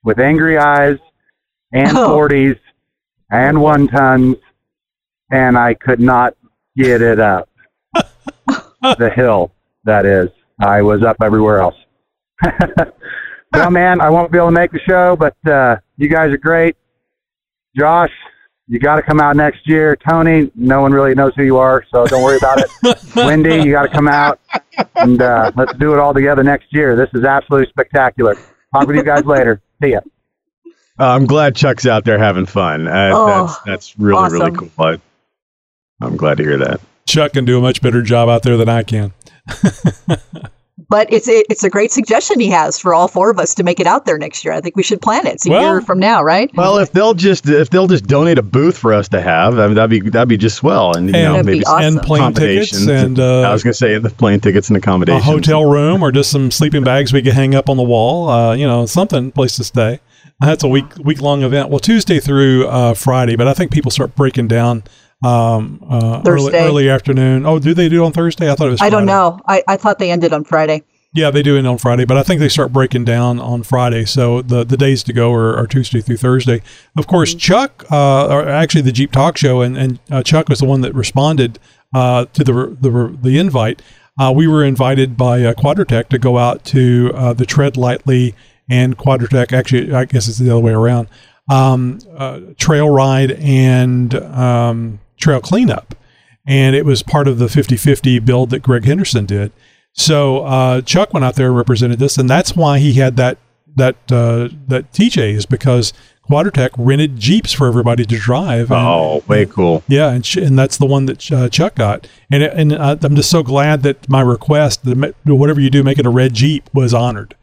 with angry eyes and
Oh.
40s and one tons, and I could not get it up *laughs* the hill. That is, I was up everywhere else. *laughs* well, man, I won't be able to make the show, but uh, you guys are great. Josh, you got to come out next year. Tony, no one really knows who you are, so don't worry about it. *laughs* Wendy, you got to come out, and uh, let's do it all together next year. This is absolutely spectacular. Talk with you guys later. See ya.
Uh, I'm glad Chuck's out there having fun. Uh,
Oh,
that's that's really really
awesome.
cool. I, I'm glad to hear that.
Chuck can do a much better job out there than I can. *laughs*
But it's a, it's a great suggestion he has for all four of us to make it out there next year. I think we should plan it. It's a
Well-
year from now, right?
Well, if they'll just if they'll just donate a booth for us to have, I mean, that'd be that'd be just swell, and you know maybe
awesome.
And plane tickets and uh,
I was going to say the plane tickets and accommodations, a
hotel room or just some sleeping bags we could hang up on the wall. Uh, you know, something place to stay. That's a week week long event. Well, Tuesday through uh, Friday, but I think people start breaking down um, uh, early,
Thursday.
early afternoon. Oh, do they do it on Thursday? I thought it was. Friday.
I don't know. I, I thought they ended on Friday.
Yeah, they do it on Friday, but I think they start breaking down on Friday. So the, the days to go are, are Tuesday through Thursday. Of course, Chuck, uh, or actually the Jeep Talk Show, and, and uh, Chuck was the one that responded uh, to the the, the invite. Uh, we were invited by uh, Quadratec to go out to uh, the Tread Lightly and Quadratec. Actually, I guess it's the other way around. Um, uh, trail ride and um, trail cleanup, and it was part of the 50-50 build that Greg Henderson did. So uh, Chuck went out there and represented this, and that's why he had that that uh, that TJ is because Quadratec rented Jeeps for everybody to drive. and-
Oh, way cool.
yeah, and sh- and that's the one that uh, Chuck got, and and uh, I'm just so glad that my request, that whatever you do, make it a red Jeep, was honored.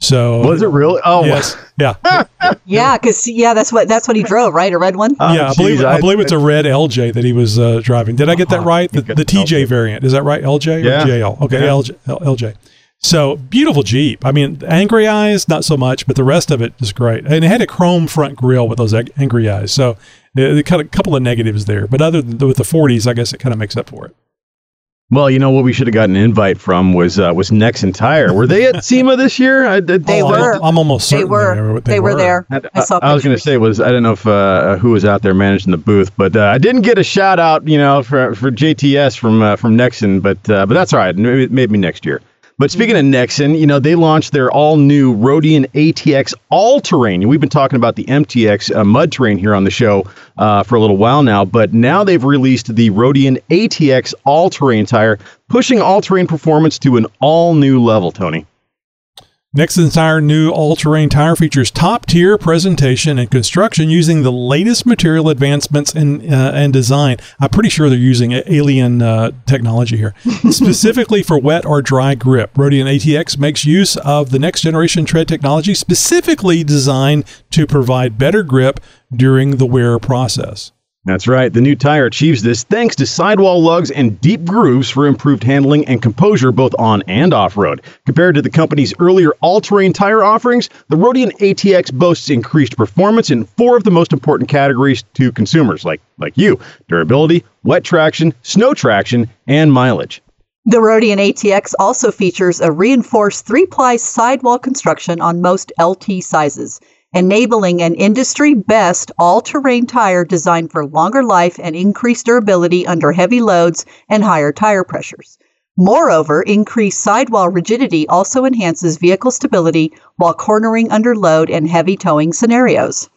So
Was it really? Oh,
Yes, yeah, *laughs*
Yeah, because yeah, that's what that's what he drove, right? A red one.
Oh,
yeah. I believe
geez,
I, believe it's a red LJ that he was uh, driving. Did I get that
Uh-huh.
right? The, the
the LJ.
TJ variant is that right? LJ or
Yeah.
JL? Okay,
Yeah.
LJ, LJ. So beautiful Jeep. I mean, angry eyes, not so much, but the rest of it is great. And it had a chrome front grille with those angry eyes. So kind of a couple of negatives there, but other than with the 40s, I guess it kind of makes up for it.
Well, you know what we should have gotten an invite from was uh, was Nexen Tire. Were they at *laughs* SEMA this year? I, did,
They
Oh,
were.
I'm, I'm almost certain
They
certain
were. They, were, there.
I,
I saw.
I was going to say was I don't know if uh, who was out there managing the booth, but uh, I didn't get a shout out, you know, for for JTS from uh, from Nexen, but uh, but that's all right. Maybe, maybe next year. But speaking of Nexen, you know, they launched their all new Roadian ATX All Terrain. We've been talking about the MTX uh, mud terrain here on the show uh, for a little while now, but now they've released the Roadian ATX All Terrain tire, pushing all terrain performance to an all new level, Tony.
Nexen's tire new all-terrain tire features top-tier presentation and construction using the latest material advancements in, uh, and design. I'm pretty sure they're using alien uh, technology here, *laughs* specifically for wet or dry grip. Roadian ATX makes use of the next generation tread technology, specifically designed to provide better grip during the wear process.
That's right. The new tire achieves this thanks to sidewall lugs and deep grooves for improved handling and composure both on and off road. Compared to the company's earlier all terrain tire offerings, the Roadian ATX boasts increased performance in four of the most important categories to consumers like, like you durability, wet traction, snow traction, and mileage.
The Roadian ATX also features a reinforced three ply sidewall construction on most LT sizes enabling an industry best all terrain tire designed for longer life and increased durability under heavy loads and higher tire pressures. Moreover, increased sidewall rigidity also enhances vehicle stability while cornering under load and heavy towing scenarios.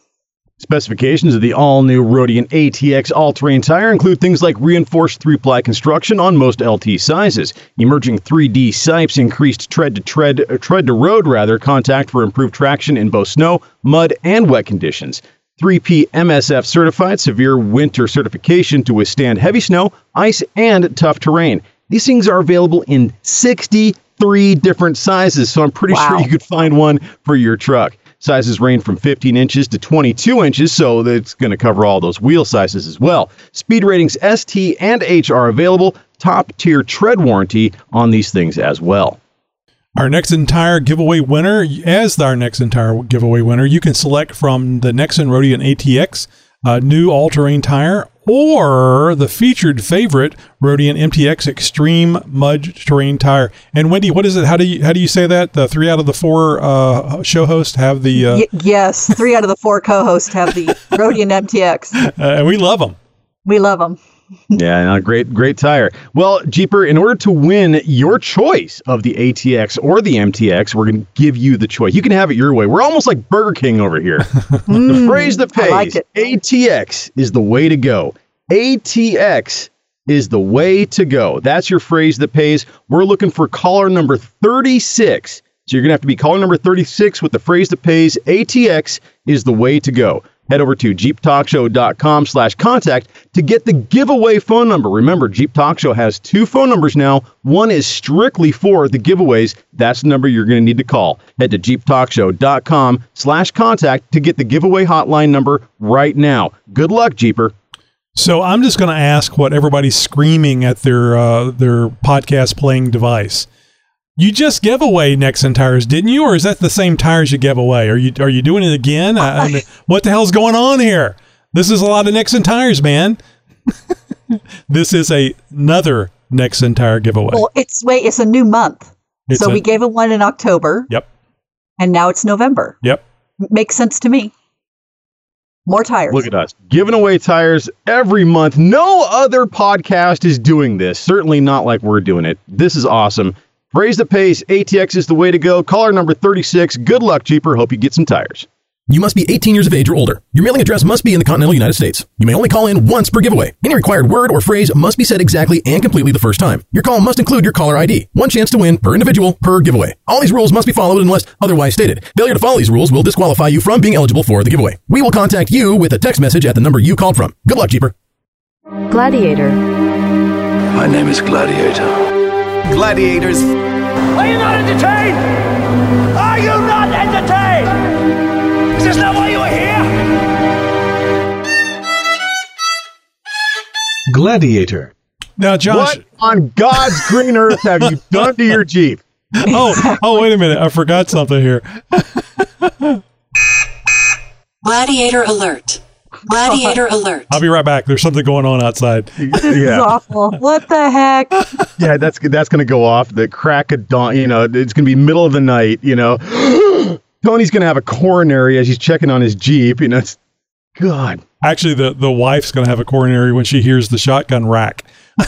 Specifications of the all new Roadian ATX all terrain tire include things like reinforced three ply construction on most LT sizes, emerging 3D sipes, increased tread to tread, uh, tread to road rather, contact for improved traction in both snow, mud, and wet conditions. 3P MSF certified severe winter certification to withstand heavy snow, ice, and tough terrain. These things are available in 63 different sizes, so I'm pretty
Wow.
sure you could find one for your truck. Sizes range from 15 inches to 22 inches, so it's going to cover all those wheel sizes as well. Speed ratings ST and H are available. Top tier tread warranty on these things as well.
Our Nexen Tire giveaway winner, as our Nexen Tire giveaway winner, you can select from the Nexen Roadian ATX uh, new all-terrain tire or the featured favorite Roadian MTX Extreme Mud Terrain tire. And Wendy, what is it? How do you how do you say that? The three out of the four uh, show hosts have the, uh,
Y- yes, three out of the four co-hosts have the *laughs* Roadian MTX.
uh, and we love them.
We love them.
Yeah, no, great, great tire. Well, Jeeper, in order to win your choice of the ATX or the MTX, we're going to give you the choice. You can have it your way. We're almost like Burger King over here. *laughs* the phrase that
I like
pays. ATX is the way to go. ATX is the way to go. That's your phrase that pays. We're looking for caller number 36. So you're going to have to be caller number 36 with the phrase that pays. ATX is the way to go. Head over to jeeptalkshow.com slash contact to get the giveaway phone number. Remember, Jeep Talk Show has two phone numbers now. One is strictly for the giveaways. That's the number you're going to need to call. Head to jeeptalkshow.com slash contact to get the giveaway hotline number right now. Good luck, Jeeper.
So I'm just going to ask what everybody's screaming at their uh, their podcast playing device. You just gave away Nexen tires, didn't you? Or is that the same tires you gave away? Are you are you doing it again? I, I mean, *laughs* what the hell's going on here? This is a lot of Nexen tires, man. *laughs* this is a, another Nexen tire giveaway.
Well, it's wait, it's a new month.
It's
so
a-
we gave it one in October,
Yep.
and now it's November.
Yep.
Makes sense to me. More tires.
Look at us giving away tires every month. No other podcast is doing this. Certainly not like we're doing it. This is awesome. Phrase the pace. ATX is the way to go. Caller number 36. Good luck, Jeeper. Hope you get some tires.
You must be 18 years of age or older. Your mailing address must be in the continental United States. You may only call in once per giveaway. Any required word or phrase must be said exactly and completely the first time. Your call must include your caller ID. One chance to win per individual per giveaway. All these rules must be followed unless otherwise stated. Failure to follow these rules will disqualify you from being eligible for the giveaway. We will contact you with a text message at the number you called from. Good luck, Jeeper.
Gladiator.
My name is Gladiator.
Gladiators.
Are you not entertained? Are you not entertained? Is this not why you are here?
Gladiator.
Now, Josh.
What on God's green earth have you *laughs* done to your Jeep?
Oh, oh, wait a minute. I forgot something here.
Gladiator alert. Gladiator alert.
I'll be right back. There's something going on outside. *laughs*
This is awful. What the heck? *laughs*
Yeah, that's that's going to go off the crack of dawn. You know, it's going to be middle of the night. You know, *gasps* Tony's going to have a coronary as he's checking on his Jeep. You know, it's God.
Actually, the, the wife's going to have a coronary when she hears the shotgun rack. *laughs*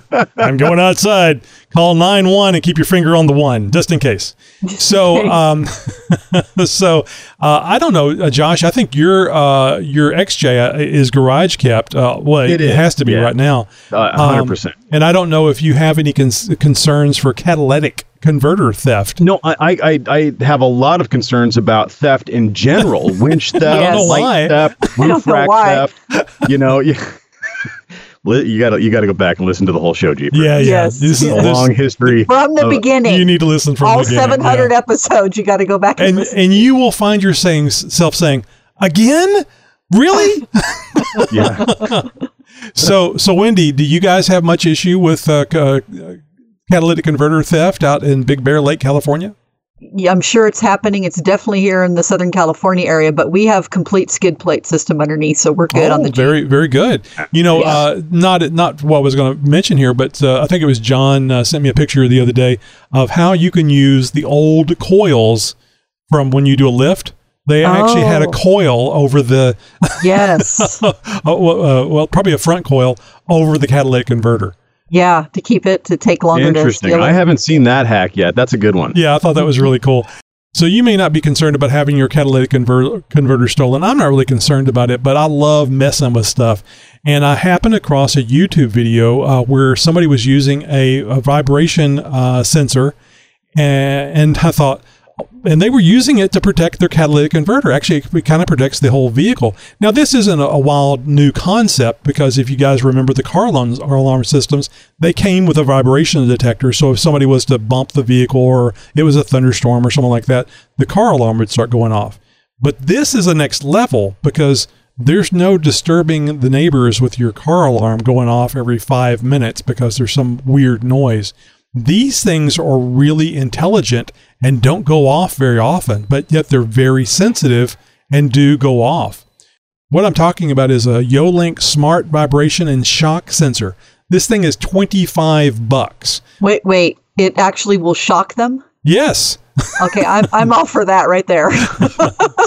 *laughs* I'm going outside. Call nine one and keep your finger on the one, just in case. So, *laughs* um, *laughs* so uh, I don't know, uh, Josh. I think your uh, your XJ uh, is garage kept. Uh, well, it,
It is,
has to be
yeah.
right now.
Uh,
Um,
100%.
and I don't know if you have any cons- concerns for catalytic converter theft.
No, I, I, I I have a lot of concerns about theft in general. Winch theft,
I
light
why.
theft, roof rack
why.
theft. You know, you, gotta you gotta go back and listen to the whole show, Jeep.
Yeah, yeah.
Yes.
This is
a
this-
long history
From the
of-
beginning.
You need to listen from
All
the beginning.
700
yeah.
episodes. You got to go back and,
and
listen.
and you will find yourself saying again, really? *laughs*
Yeah. *laughs*
so so Wendy, do you guys have much issue with uh, uh, catalytic converter theft out in Big Bear Lake, California?
Yeah, I'm sure it's happening. It's definitely here in the Southern California area, but we have complete skid plate system underneath, so we're good on
Oh,
the Jeep.
very very good. You know, uh, not not what I was going to mention here, but uh, I think it was John uh, sent me a picture the other day of how you can use the old coils from when you do a lift. They actually had a
Oh.
coil over the *laughs*
Yes.
uh, *laughs* well, uh, well, probably a front coil over the catalytic converter.
Yeah, to keep it to take longer to
Interesting.
steal it.
I haven't seen that hack yet. That's a good one.
Yeah, I thought that was really cool. So you may not be concerned about having your catalytic conver- converter stolen. I'm not really concerned about it, but I love messing with stuff. And I happened across a YouTube video uh, where somebody was using a, a vibration uh, sensor, and, and I thought, and they were using it to protect their catalytic converter. Actually, it kind of protects the whole vehicle. Now, this isn't a, a wild new concept because if you guys remember the car alarm, alarm systems, they came with a vibration detector. So if somebody was to bump the vehicle or it was a thunderstorm or something like that, the car alarm would start going off. But this is a next level because there's no disturbing the neighbors with your car alarm going off every five minutes because there's some weird noise. These things are really intelligent and don't go off very often, but yet they're very sensitive and do go off. What I'm talking about is a Yolink smart vibration and shock sensor. This thing is 25 bucks.
Wait, wait. It actually will shock them?
Yes.
Okay, I'm, I'm all for that right there. *laughs*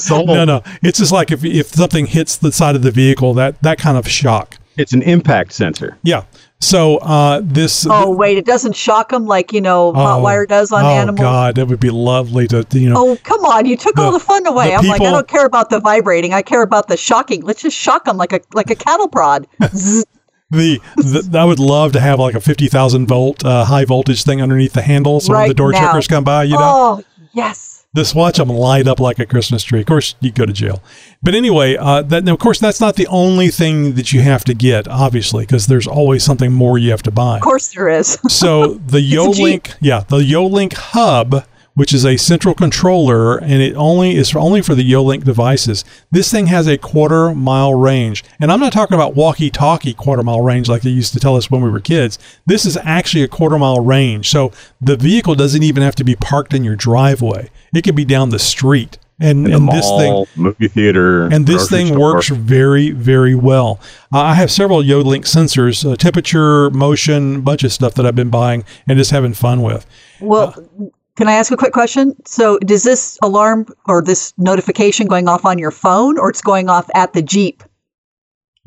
No, no. It's just like if, if something hits the side of the vehicle, that, that kind of shock.
It's an impact sensor.
Yeah. So uh, this.
oh, wait. It doesn't shock them like, you know, Hotwire does on
oh,
animals?
Oh God, that would be lovely to, you know.
Oh, come on. You took all
The-
the fun away.
the
I'm like, I don't care about the vibrating. I care about the shocking. Let's just shock them like a like a cattle prod. *laughs*
The, the I would love to have like a fifty thousand volt uh, high voltage thing underneath the handle, so when the door
now.
checkers come by, you know,
Oh, yes.
Just watch them light up like a Christmas tree. Of course, you go to jail, but anyway, uh, that now, of course that's not the only thing that you have to get, obviously, because there's always something more you have to buy.
Of course there is.
So the. *laughs* Yolink, yeah, the Yolink Hub, which is a central controller, and it only is only for the Yolink devices. This thing has a quarter mile range, and I'm not talking about walkie-talkie quarter mile range like they used to tell us when we were kids. This is actually a quarter mile range, so the vehicle doesn't even have to be parked in your driveway. It can be down the street, and,
In the
and this thing
movie theater,
and this thing
store.
works very very well uh, i have several yolink sensors uh, temperature motion bunch of stuff that i've been buying and just having fun with
Well, can I ask a quick question? So, does this alarm or this notification going off on your phone, or it's going off at the Jeep?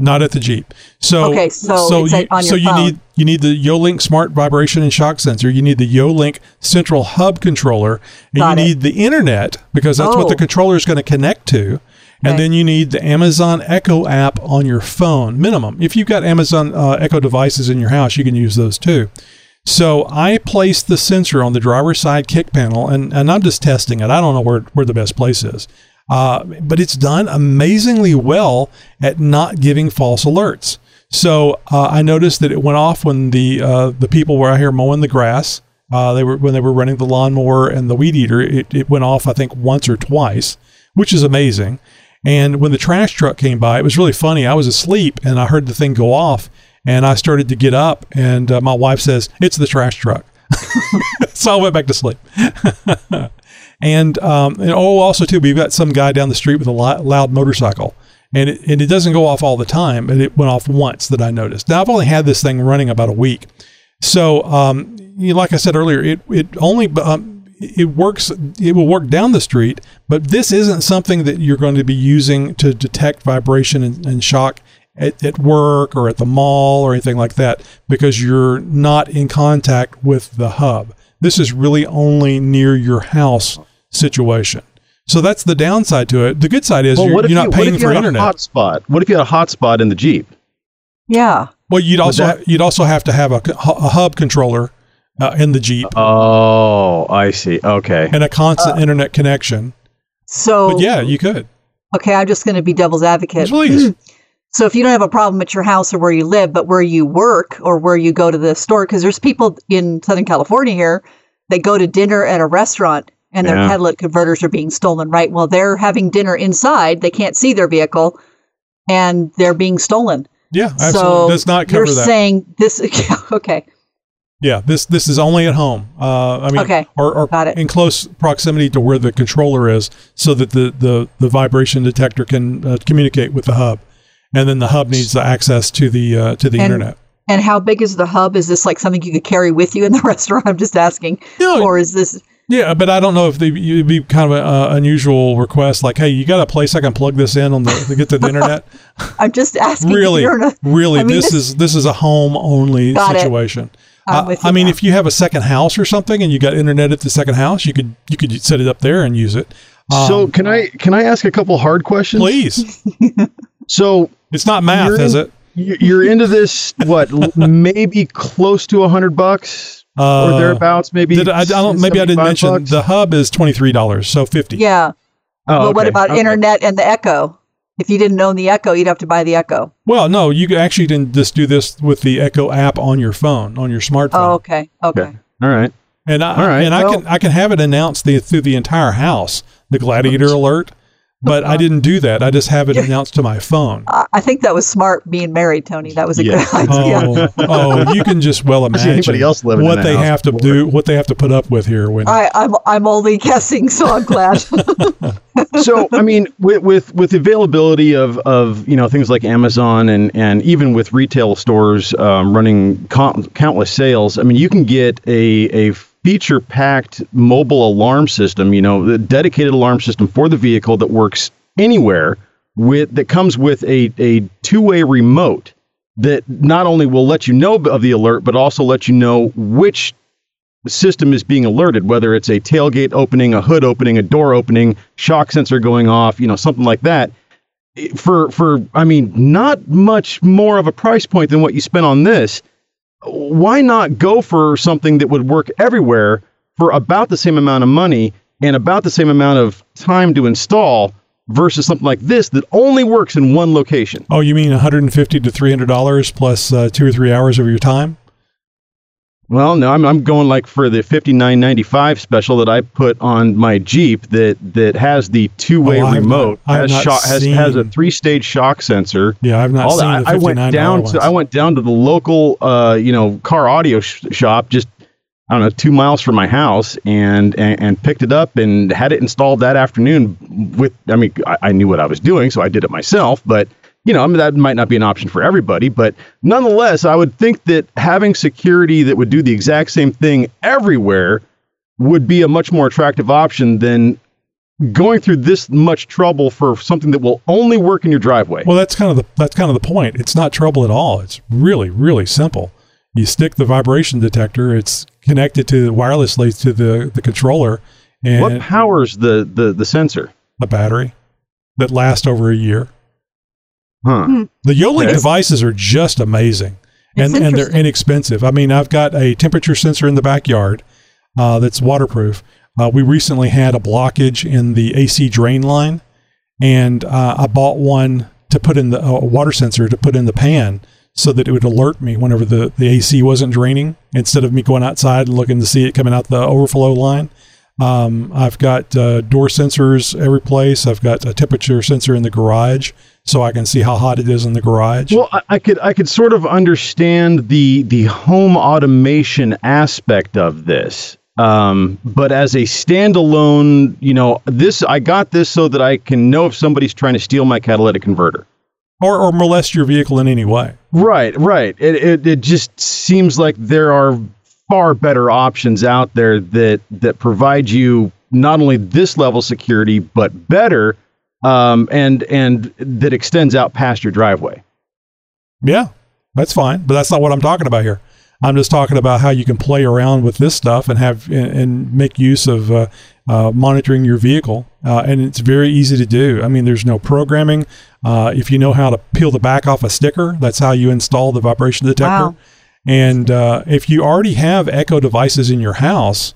not at the jeep so
Okay, so it's
you,
at- on
so you need you need the yolink smart vibration and shock sensor you need the yolink central hub controller and
Got
you
it.
need the internet because that's what the
Oh.
controller is going to connect to and
Okay.
then you need the Amazon Echo app on your phone, minimum. If you've got Amazon uh, Echo devices in your house, you can use those too. So I placed the sensor on the driver's side kick panel, and, and I'm just testing it. I don't know where, where the best place is. Uh, but it's done amazingly well at not giving false alerts. So uh, I noticed that it went off when the uh, the people were out here mowing the grass. Uh, they were when they were running the lawnmower and the weed eater. It, it went off I think once or twice, which is amazing. And when the trash truck came by, it was really funny. I was asleep and I heard the thing go off, and I started to get up, and uh, my wife says, "It's the trash truck." *laughs* so I went back to sleep. *laughs* and, um, and oh, also too, we've got some guy down the street with a loud motorcycle, and it, and it doesn't go off all the time, but it went off once that I noticed. Now I've only had this thing running about a week, so um, you know, like I said earlier, it it only um, it works. It will work down the street, but this isn't something that you're going to be using to detect vibration and, and shock at, at work or at the mall or anything like that because you're not in contact with the hub. This is really only near your house situation. So that's the downside to it. The good side is
Well,
you're,
what if
you're
you,
not
what
paying
if you
for
had
internet.
a hotspot? What if you had a hotspot in the Jeep?
Yeah.
Well, you'd also
that-
you'd also have to have a, a hub controller uh, in the Jeep
Oh, I see. Okay.
and a constant internet connection.
So
But yeah, you could.
okay, I'm just going to be devil's advocate.
Please. *clears throat*
So if you don't have a problem at your house or where you live, but where you work or where you go to the store, because there's people in Southern California here, that go to dinner at a restaurant and their
Yeah.
catalytic converters are being stolen. Right? Well, they're having dinner inside. They can't see their vehicle, and they're being stolen.
Yeah, absolutely.
So
Does not cover
you're
that.
saying this? *laughs* okay.
Yeah, this this is only at home. Uh, I mean,
Okay,
or, or in close proximity to where the controller is, so that the the, the vibration detector can uh, communicate with the hub, and then the hub needs the access to the uh, to the
And-
internet.
And how big is the hub? Is this like something you could carry with you in the *laughs* restaurant? I'm just asking.
No.
Or is this?
Yeah, but I don't know if they, it'd be kind of an uh, unusual request, like, hey, you got a place I can plug this in on the to get to the internet. *laughs*
I'm just asking.
really,
You're
really,
I mean,
this, is this is a home only
Got it.
situation.
I'm
Uh,
with
I mean,
now.
if you have a second house or something and you got internet at the second house, you could you could set it up there and use it.
so
Um,
can I can I ask a couple hard questions?
please, *laughs*
So
it's not math,
You're
is it?
you- you're into this what maybe close to a hundred bucks
Uh,
or thereabouts maybe
Did I, I don't. Maybe I didn't mention
bucks?
the hub is twenty three dollars, so fifty.
Yeah.
Oh,
but what about
okay.
internet and the Echo? If you didn't own the Echo, you'd have to buy the Echo.
Well, no, you could actually can just do this with the Echo app on your phone, on your smartphone.
Oh, okay. Okay.
Okay. All right.
And I,
All right,
and I can I can have it announced the, through the entire house, the Gladiator alert. But I didn't do that. I just have it announced to my phone.
I I think that was smart being married, Tony. That was a
Yeah.
good idea.
Oh, *laughs* oh, you can just well imagine
else
what
the
they have to
before.
do, what they have to put up with here. When
I, I'm I'm only guessing, so I'm glad. *laughs*
so I mean, with, with with availability of of you know things like Amazon and and even with retail stores um, running co- countless sales, I mean, you can get a a feature packed mobile alarm system, you know, the dedicated alarm system for the vehicle that works anywhere with that comes with a a two way remote that not only will let you know of the alert, but also let you know which system is being alerted, whether it's a tailgate opening, a hood opening, a door opening, shock sensor going off, you know, something like that. For for I mean, not much more of a price point than what you spent on this. Why not go for something that would work everywhere for about the same amount of money and about the same amount of time to install versus something like this that only works in one location?
oh, you mean one hundred and fifty to three hundred dollars plus uh, two or three hours of your time?
Well, no, I'm I'm going like for the 59.95 special that I put on my Jeep that that has the two-way
Oh, not-
remote,
I've
has
not
shock, has has a three-stage shock sensor.
Yeah, I've not
All
seen
that.
the
I, I went down
ones.
to I went down to the local uh, you know car audio sh- shop just I don't know two miles from my house and, and and picked it up and had it installed that afternoon. With I mean I, I knew what I was doing, so I did it myself, but. You know, I mean, that might not be an option for everybody, but nonetheless, I would think that having security that would do the exact same thing everywhere would be a much more attractive option than going through this much trouble for something that will only work in your driveway.
Well, that's kind of the that's kind of the point. It's not trouble at all. It's really really simple. You stick the vibration detector. It's connected to wirelessly to the the controller and
what powers the, the, the sensor?
a battery that lasts over a year.
Huh.
The Yoli
Okay.
devices are just amazing, and and they're inexpensive. I mean, I've got a temperature sensor in the backyard uh, that's waterproof. Uh, we recently had a blockage in the AC drain line, and uh, I bought one to put in the a water sensor to put in the pan so that it would alert me whenever the, the AC wasn't draining instead of me going outside and looking to see it coming out the overflow line. Um, I've got uh, door sensors every place. I've got a temperature sensor in the garage so I can see how hot it is in the garage.
Well, I, I could I could sort of understand the the home automation aspect of this. Um, but as a standalone, you know, this I got this so that I can know if somebody's trying to steal my catalytic converter.
or, or molest your vehicle in any way.
Right, right. It, it it just seems like there are far better options out there that that provide you not only this level security but better, um, and and that extends out past your driveway.
Yeah, that's fine, but that's not what I'm talking about here. I'm just talking about how you can play around with this stuff and have and, and make use of uh, uh, monitoring your vehicle, uh, and it's very easy to do. I mean, there's no programming. Uh, if you know how to peel the back off a sticker, that's how you install the vibration detector.
Wow.
And uh, if you already have Echo devices in your house,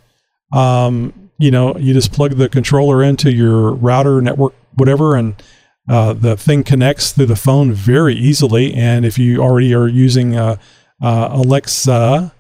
um, you know, you just plug the controller into your router, network, whatever, and uh, the thing connects through the phone very easily. And if you already are using uh, uh, Alexa,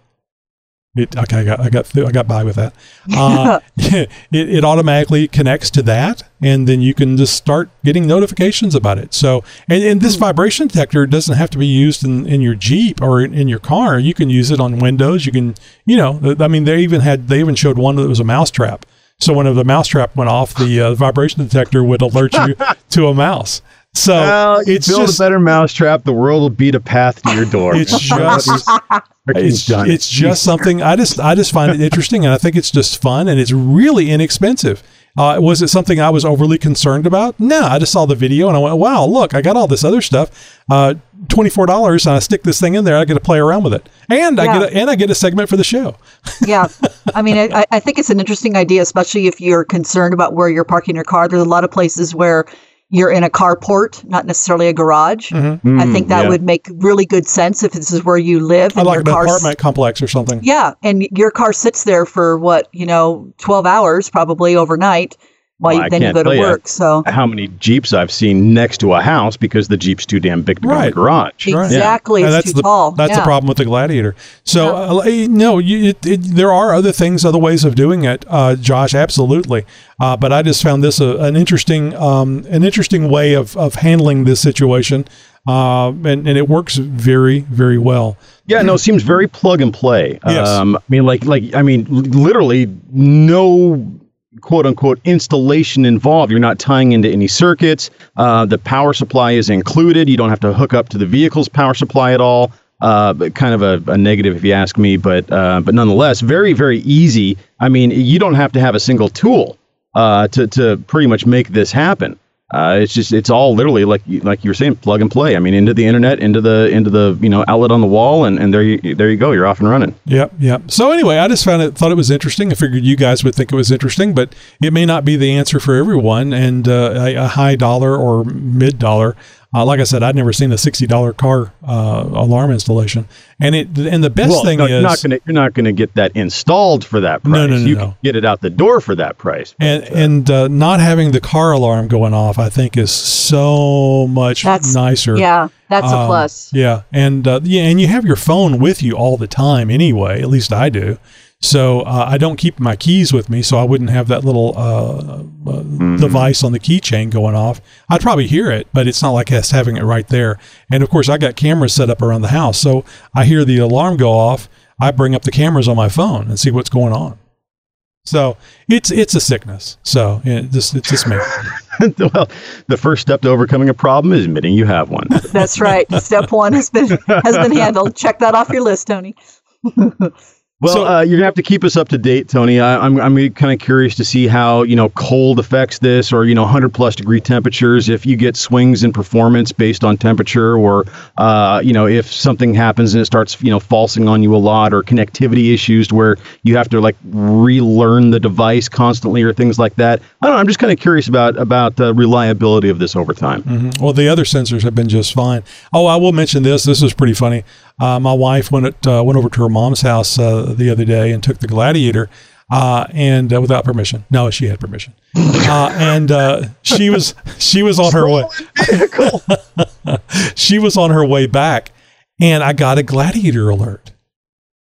it, okay, I got I got through, I got by with that. *laughs* Uh, *laughs* it, it automatically connects to that, and then you can just start getting notifications about it. So, and, and this vibration detector doesn't have to be used in, in your Jeep or in, in your car. You can use it on Windows. You can, you know, I mean, they even had they even showed one that was a mousetrap. So when the mousetrap went off, the uh, vibration detector would alert you *laughs* to a mouse. So
Well, you
it's
build
just
a better mousetrap, the world will beat a path to your door.
It's just it's, it's just something I just I just find it interesting and I think it's just fun and it's really inexpensive. Uh, was it something I was overly concerned about? No, I just saw the video and I went, "Wow, look, I got all this other stuff. Uh, Twenty four dollars, and I stick this thing in there. I get to play around with it, and I get a, and I get a segment for the show. *laughs*
yeah. I mean, I, I think it's an interesting idea, especially if you're concerned about where you're parking your car. There's a lot of places where you're in a carport, not necessarily a garage. Mm-hmm. I think mm, that
yeah.
would make really good sense if this is where you live.
I
and
like
your
an
car's-
apartment complex or something.
Yeah, and your car sits there for what you know, twelve hours probably overnight, while
Well,
you,
I
then you
can't
go to
tell
work. So
how many Jeeps I've seen next to a house because the Jeep's too damn big to go in the
Right.
garage.
Exactly,
And
it's
that's
too
the,
tall.
That's the problem with the Gladiator. So uh, no, you, it, it, there are other things, other ways of doing it, uh, Josh. Absolutely, uh, but I just found this a, an interesting, um, an interesting way of of handling this situation, uh, and and it works very very well.
Yeah, no, it seems very plug and play.
Yes.
Um, I mean, like, like, I mean, literally no quote unquote installation involved. You're not tying into any circuits. Uh, the power supply is included. You don't have to hook up to the vehicle's power supply at all. Uh, but kind of a, a negative if you ask me, but uh, but nonetheless, very very easy. I mean, you don't have to have a single tool uh, to to pretty much make this happen. Uh, it's just it's all literally like like you were saying, plug and play. I mean, into the internet, into the into the you know outlet on the wall, and, and there you there you go. You're off and running.
Yep, yep. So anyway, I just found it thought it was interesting. I figured you guys would think it was interesting, but it may not be the answer for everyone. And uh, a, a high dollar or mid dollar, uh, like I said, I'd never seen a sixty dollar car uh, alarm installation. And it and the best
well,
thing
no,
is
you're not gonna you're not gonna get that installed for that price.
No, no, no,
you
no.
can get it out the door for that price.
and and uh, not having the car alarm going off, I think, is so much
That's-
nicer.
yeah, that's a
Um,
plus.
Yeah, and uh, yeah, and you have your phone with you all the time anyway. At least I do. So uh, I don't keep my keys with me, so I wouldn't have that little uh, uh, device on the keychain going off. I'd probably hear it, but it's not like us having it right there. And of course, I got cameras set up around the house, so I hear the alarm go off. I bring up the cameras on my phone and see what's going on. So it's it's a sickness. So yeah, just it's just me. *laughs*
well, the first step to overcoming a problem is admitting you have one.
That's right. Step one has been has been handled. Check that off your list, Tony. *laughs*
Well, uh, you're gonna have to keep us up to date, Tony. I, I'm I'm kind of curious to see how you know cold affects this, or you know 100 plus degree temperatures. If you get swings in performance based on temperature, or uh, you know if something happens and it starts you know falsing on you a lot, or connectivity issues where you have to like relearn the device constantly, or things like that. I don't know. I'm just kind of curious about about the reliability of this over time.
Mhm. Well, the other sensors have been just fine. Oh, I will mention this. This is pretty funny. Uh, my wife went at, uh, went over to her mom's house uh, the other day and took the Gladiator, uh, and uh, without permission. No, she had permission, uh, and uh, she was she was on her way. *laughs* she was on her way back, and I got a Gladiator alert.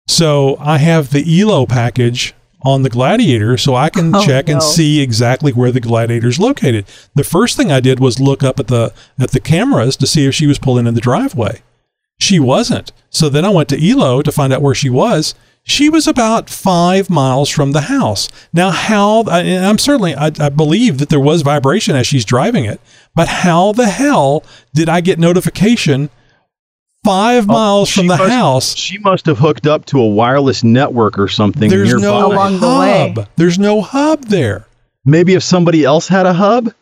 So I have the ELO package on the Gladiator, so I can
Oh,
check and see exactly where the Gladiator is located. The first thing I did was look up at the at the cameras to see if she was pulling in the driveway. She wasn't. So then I went to ELO to find out where she was. She was about five miles from the house. Now, how, and I'm certainly, I, I believe that there was vibration as she's driving it, but how the hell did I get notification five oh, miles from the
must-
house?
She must have hooked up to a wireless network or something
There's
nearby.
no hub. There's no hub there.
Maybe if somebody else had a hub.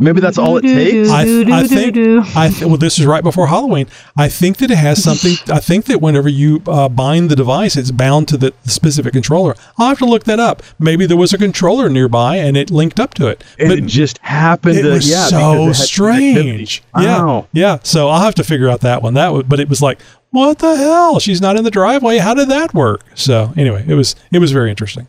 Maybe that's all it takes.
I, I think. I th- well, this is right before Halloween. I think that it has something. *laughs* I think that whenever you uh, bind the device, it's bound to the specific controller. I'll have to look that up. Maybe there was a controller nearby and it linked up to it.
And it just happened.
It
to,
was
yeah,
so
because it had
strange.
connectivity.
Yeah, yeah. So I'll have to figure out that one. That was, but it was like, what the hell? She's not in the driveway. How did that work? So anyway, it was it was very interesting.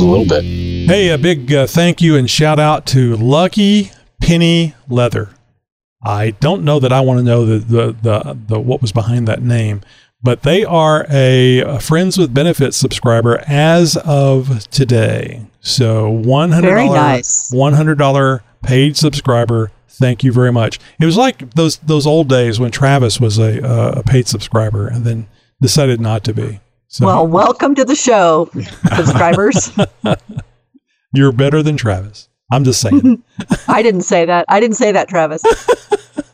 a little bit?
Hey, a big uh, thank you and shout out to Lucky Penny Leather. I don't know that I want to know the, the, the, the what was behind that name, but they are a, a Friends with Benefits subscriber as of today. So one hundred
Very nice.
one hundred dollar paid subscriber. Thank you very much. It was like those those old days when Travis was a uh, a paid subscriber and then decided not to be. So
Well, welcome to the show, *laughs* subscribers.
you're better than Travis. I'm just saying. *laughs*
I didn't say that. I didn't say that, Travis.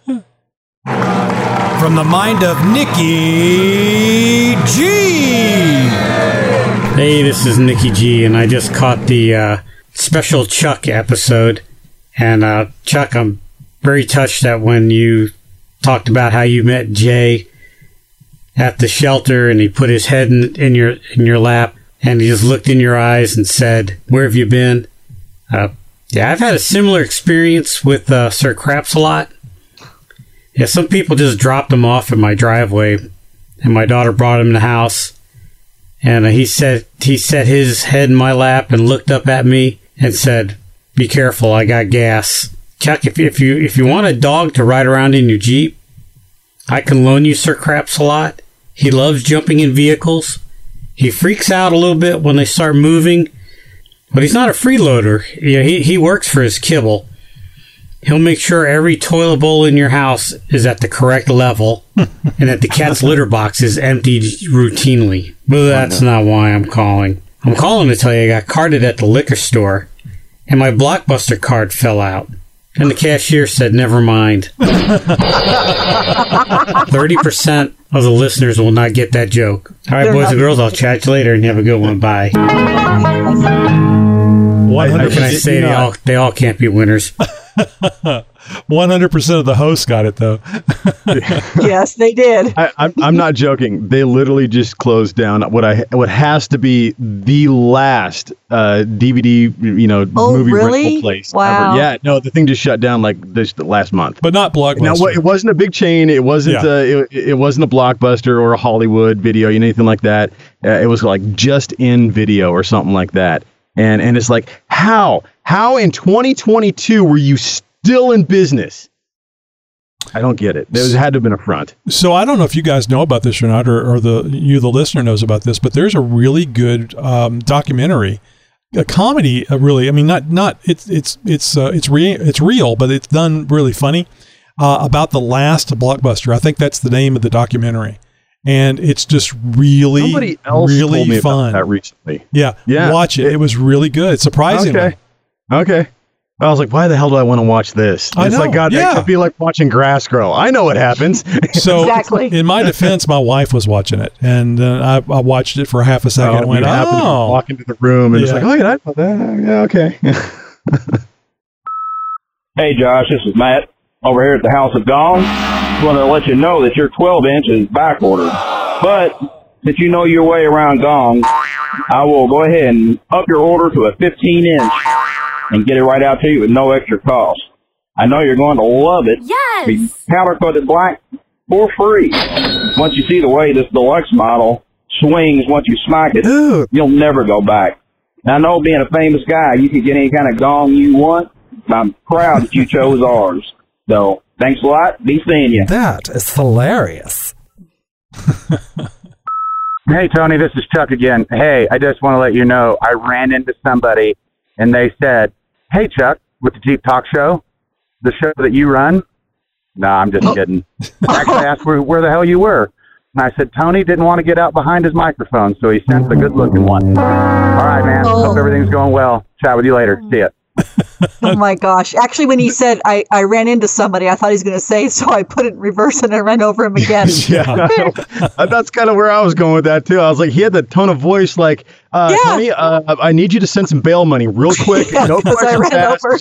From the mind of Nikki G.
Hey, this is Nikki G, and I just caught the uh, special Chuck episode. And uh, Chuck, I'm very touched that when you talked about how you met Jay at the shelter, and he put his head in, in your in your lap, and he just looked in your eyes and said, "Where have you been?" Uh, yeah, I've had a similar experience with uh, Sir Craps a lot. Yeah, some people just dropped him off in my driveway, and my daughter brought him in the house and uh, he said he set his head in my lap and looked up at me and said, "Be careful, I got gas." Chuck, if, if you if you want a dog to ride around in your jeep, I can loan you Sir Craps a lot. He loves jumping in vehicles. He freaks out a little bit when they start moving, but he's not a freeloader. Yeah, he he works for his kibble. He'll make sure every toilet bowl in your house is at the correct level *laughs* and that the cat's litter box is emptied routinely. But that's not why I'm calling. I'm calling to tell you I got carded at the liquor store and my Blockbuster card fell out. And the cashier said, never mind. *laughs* 30% of the listeners will not get that joke. All right,
They're
boys
not-
and girls, I'll chat you later and have a good one. Bye. What can I say? They all, they all can't be winners. *laughs*
One hundred percent of the hosts got it though. *laughs*
yes, they did.
I, I'm, I'm not joking. They literally just closed down what I what has to be the last uh, DVD you know
Oh,
movie
really?
rental place
Wow.
ever. Yeah, no, the thing just shut down like this last month.
But not Blockbuster.
Now, what, it wasn't a big chain. It wasn't.
Yeah.
Uh, it, it wasn't a blockbuster or a Hollywood video, anything like that. Uh, it was like just in video or something like that. And and it's like how how in 2022 were you still in business? I don't get it. There had to have been a front.
So I don't know if you guys know about this or not, or, or the you the listener knows about this, but there's a really good um, documentary, a comedy. Uh, really, I mean, not not it's it's it's uh, it's real it's real, but it's done really funny uh, about the last blockbuster. I think that's the name of the documentary, and it's just really
Somebody else
really fun.
that recently.
Yeah,
Yeah.
watch it. It, was really good. Surprisingly.
Okay. Okay. I was like, why the hell do I want to watch this?
I
it's
know,
like God,
yeah.
it could be like watching grass grow. I know what happens. *laughs*
So, in my defense, my wife was watching it, and uh, I, I watched it for half a second and
Oh,
went,
you to
"Oh,
walk into the room and it's
Yeah.
like, oh yeah, I thought that. Yeah, okay. *laughs*
Hey, Josh, this is Matt over here at the House of Gong. Just wanted to let you know that your 12 inch is back ordered. But since you know your way around Gong, I will go ahead and up your order to a 15 inch and get it right out to you with no extra cost. I know you're going to love it. Yes. Be powder coated black for free. Once you see the way this deluxe model swings once you smack it, you'll never go back. Now, I know being a famous guy, you can get any kind of gong you want. I'm proud that you chose *laughs* ours. So, thanks a lot. Be seeing you.
That is hilarious. *laughs*
Hey, Tony, this is Chuck again. Hey, I just want to let you know I ran into somebody and they said, Hey, Chuck, with the Jeep Talk Show, the show that you run? No, I'm just oh. kidding. *laughs* Actually, I asked where, where the hell you were. And I said, Tony didn't want to get out behind his microphone, so he sent the good looking one. All right, man. Hope oh. everything's going well. Chat with you later. Oh. See ya.
Oh my *laughs* gosh. Actually, when he said I, I ran into somebody, I thought he was going to say, so I put it in reverse and I ran over him again. *laughs*
yeah, *laughs* that's kind of where I was going with that too. I was like, he had the tone of voice, like, uh,
Yeah.
Tony, uh, I need you to send some bail money real quick.
Yeah,
no
'cause I
questions
ran
asked.
over.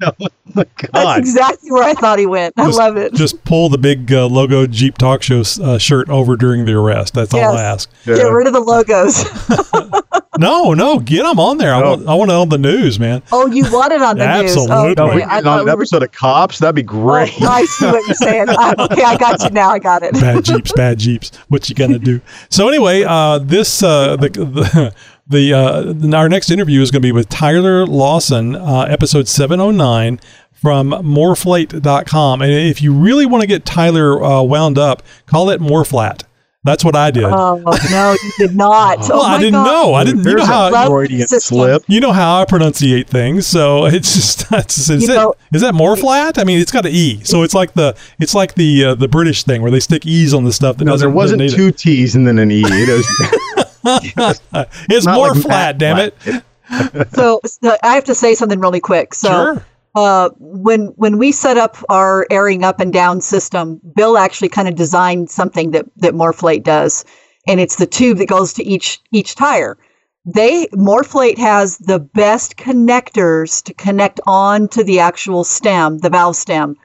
Just- *laughs* oh
That's exactly where I thought he went. I
Just-
love it.
Just pull the big uh, logo Jeep Talk Show uh, shirt over during the arrest. That's all I
Yes.
ask.
Get rid of the logos. *laughs*
No, no, get them on there. I want, I want it on the news, man.
oh, you want it on the *laughs*
Absolutely.
news.
No,
Okay,
we
I
get on
thought
an
we were
episode of Cops. That'd be great.
Oh, I see what you're saying. I- okay, I got you now. I got it.
bad jeeps, bad jeeps. What you gonna do? So anyway, uh, this uh, the the, the uh, our next interview is going to be with Tyler Lawson, uh, episode seven oh nine from morrflate.com. And if you really want to get Tyler uh, wound up, call it Moreflat. That's what I did.
Oh no, you did not.
well,
oh
I didn't
God.
know. I didn't. You know how
a Freudian slip.
You know how I pronunciate things, so it's just *laughs* that's, is,
You
it,
know-
is that more flat? I mean, it's got an e, so it's like the it's like the uh, the British thing where they stick e's on the stuff that
No,
doesn't.
there wasn't
doesn't
two T's and then an E. *laughs* It was,
need it. it's
not
more
like
flat.
Matt
Damn it! *laughs* *laughs*
so, so I have to say something really quick. So,
Sure.
uh, when when we set up our airing up and down system, Bill actually kind of designed something that that MORRFlate does, and it's the tube that goes to each each tire. They MORRFlate has the best connectors to connect on to the actual stem, the valve stem.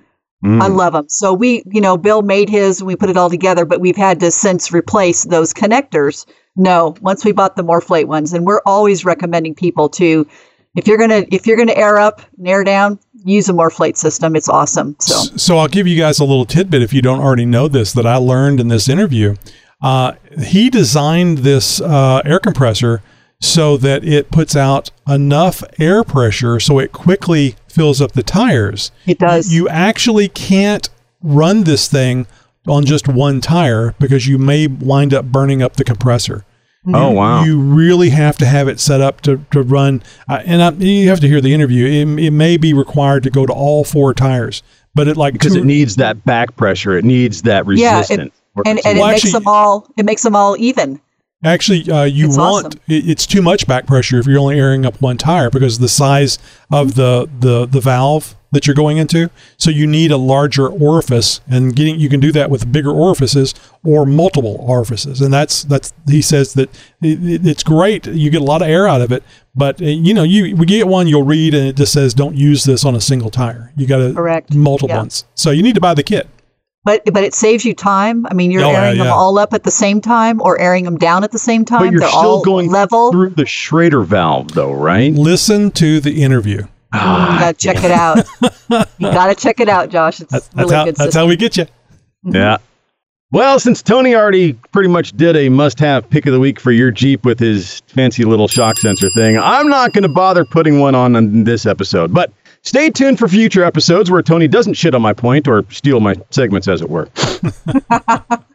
I love them. So we, you know, Bill made his, and we put it all together, but we've had to since replace those connectors. No, once we bought the MORRFlate ones, and we're always recommending people to, if you're gonna if you're gonna air up and air down, use a MORRFlate system. It's awesome. So
So I'll give you guys a little tidbit if you don't already know this that I learned in this interview. Uh, he designed this uh, air compressor so that it puts out enough air pressure so it quickly fills up the tires.
It does.
You actually can't run this thing on just one tire because you may wind up burning up the compressor.
Oh,
You-
wow.
You really have to have it set up to, to run. Uh, and I, you have to hear the interview. It, it may be required to go to all four tires, but it like
because
two-
it needs that back pressure. It needs that
yeah,
resistance.
it, and and it
Well,
makes
actually-
them all it makes them all even.
Actually, uh, you
It's
want
awesome.
it, it's too much back pressure if you're only airing up one tire because the size of the, the the valve that you're going into. So you need a larger orifice, and getting you can do that with bigger orifices or multiple orifices. And that's that's he says that it, it- it's great. You get a lot of air out of it, but uh, you know you we get one you'll read and it just says don't use this on a single tire. You got to
Correct.
multiple
Yeah.
ones. So you need to buy the kit.
But but it saves you time. I mean, you're
Oh, yeah,
airing them all up at the same time or airing them down at the same time.
But you're
They're
still
all
going
level.
through the Schrader valve, though, right?
Listen to the interview.
You ah, gotta check it out. *laughs* you gotta check it out, Josh. It's
That's, that's
really
how
good.
that's
system.
how we get you. *laughs*
Yeah. Well, since Tony already pretty much did a must-have pick of the week for your Jeep with his fancy little shock sensor thing, I'm not going to bother putting one on in this episode. But stay tuned for future episodes where Tony doesn't shit on my point or steal my segments, as it were. *laughs*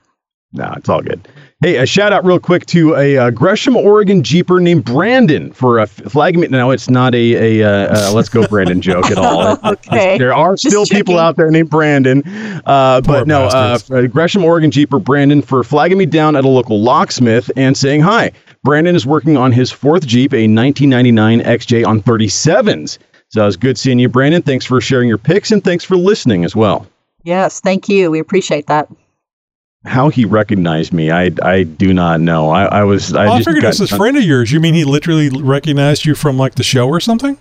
no, it's all good. Hey, a shout out real quick to a uh, Gresham, Oregon Jeeper named Brandon for a f- flagging me. No, it's not a, a uh, uh, let's go Brandon joke at all. *laughs*
Okay.
there are
Just
still people
checking.
out there named Brandon. Uh, but no, uh,
bastards.
Gresham, Oregon Jeeper Brandon for flagging me down at a local locksmith and saying hi. Brandon is working on his fourth Jeep, a 1999 XJ on 37s. So it was good seeing you, Brandon. Thanks for sharing your picks and thanks for listening as well.
Yes, thank you. We appreciate that.
How he recognized me, I, I do not know. I, I was I
Oh, I
just
figured
got
this is a friend of yours. You mean he literally recognized you from like the show or something?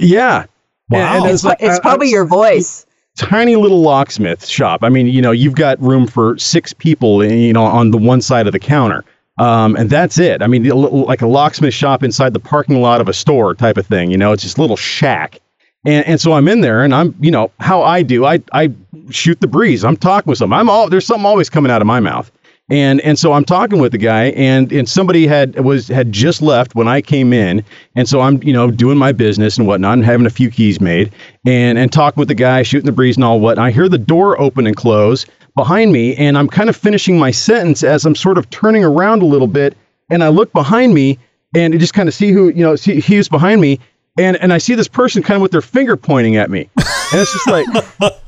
Yeah.
Wow.
And it was
It's,
like,
it's
I-
probably your voice.
tiny little locksmith shop. I mean, you know, you've got room for six people, eh, you know, on the one side of the counter. Um, and that's it. I mean, a little- like a locksmith shop inside the parking lot of a store type of thing. You know, it's just a little shack. And, and so I'm in there and I'm, you know, how I do, I, I shoot the breeze. I'm talking with someone. I'm all, there's something always coming out of my mouth. And, and so I'm talking with the guy and, and somebody had, was, had just left when I came in. And so I'm, you know, doing my business and whatnot and having a few keys made and, and talking with the guy, shooting the breeze and all what. And I hear the door open and close behind me. And I'm kind of finishing my sentence as I'm sort of turning around a little bit. And I look behind me and I just kind of see who, you know, see who's behind me and and I see this person kind of with their finger pointing at me, and it's just like,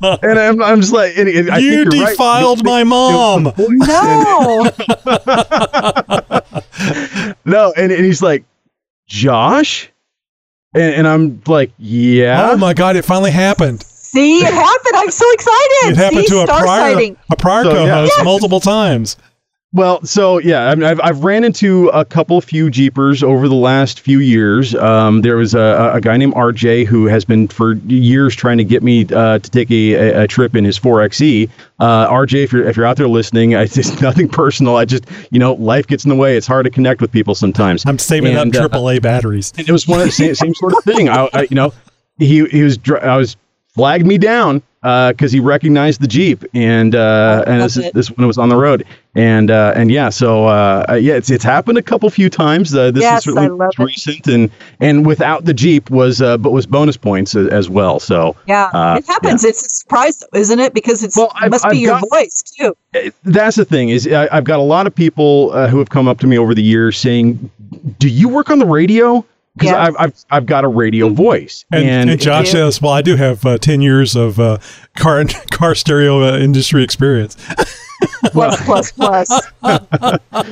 *laughs* and I'm, I'm just like, and, and I
you
think you're right.
defiled my mom.
No. *laughs*
No, and, and he's like, Josh, and, and I'm like, yeah.
Oh my god, it finally happened.
See, it happened. I'm so excited.
It happened
See,
to a prior
sighting.
a prior
So,
co-host
Yes.
multiple times.
Well, so yeah, I mean, I've, I've ran into a couple few Jeepers over the last few years. Um, there was a, a guy named RJ who has been for years trying to get me uh, to take a, a, trip in his 4xe. Uh, RJ, if you're if you're out there listening, *laughs* I, it's nothing personal. I just you know life gets in the way. It's hard to connect with people sometimes.
I'm saving
And,
up
uh,
AAA batteries.
and it was one of the same, same sort of thing. I, I, you know, he he was I was flagged me down because he recognized the Jeep, and uh, and this,
it.
this when it was on the road, and uh, and yeah, so uh, uh, yeah, it's it's happened a couple few times. Uh, this
Yes,
is certainly
love it.
recent, and and without the Jeep was uh, but was bonus points as, as well. So
Yeah,
uh,
it happens. It's a surprise, though, isn't it? Because it's
Well,
it
I've-
must be
I've
your
got-
voice too.
that's the thing is I, I've got a lot of people uh, who have come up to me over the years saying, "Do you work on the radio?" Because
Yes.
I've, I've I've got a radio voice,
And, and, Josh says, "Well, I do have uh, ten years of uh, car *laughs* car stereo uh, industry experience." *laughs*
Plus, plus, plus. *laughs*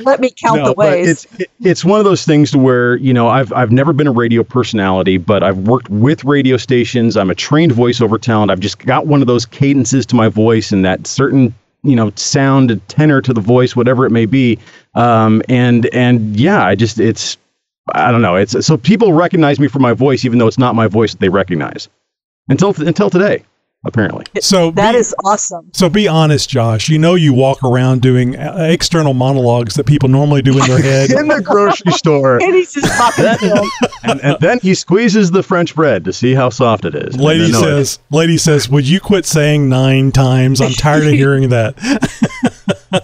Let me count
No,
the ways.
It's it- it's one of those things to where you know I've I've never been a radio personality, but I've worked with radio stations. I'm a trained voiceover talent. I've just got one of those cadences to my voice and that certain you know sound and tenor to the voice, whatever it may be. Um, and and yeah, I just it's I don't know. It's so people recognize me for my voice, even though it's not my voice that they recognize until until today, apparently.
So
That
be,
is awesome.
so be honest, Josh. You know you walk around doing uh, external monologues that people normally do in their head. *laughs*
In the grocery store. *laughs*
And he's just popping film.
and, and then he squeezes the French bread to see how soft it is.
Lady
And I know it.
says, "Lady says, would you quit saying nine times? I'm *laughs* tired of hearing that."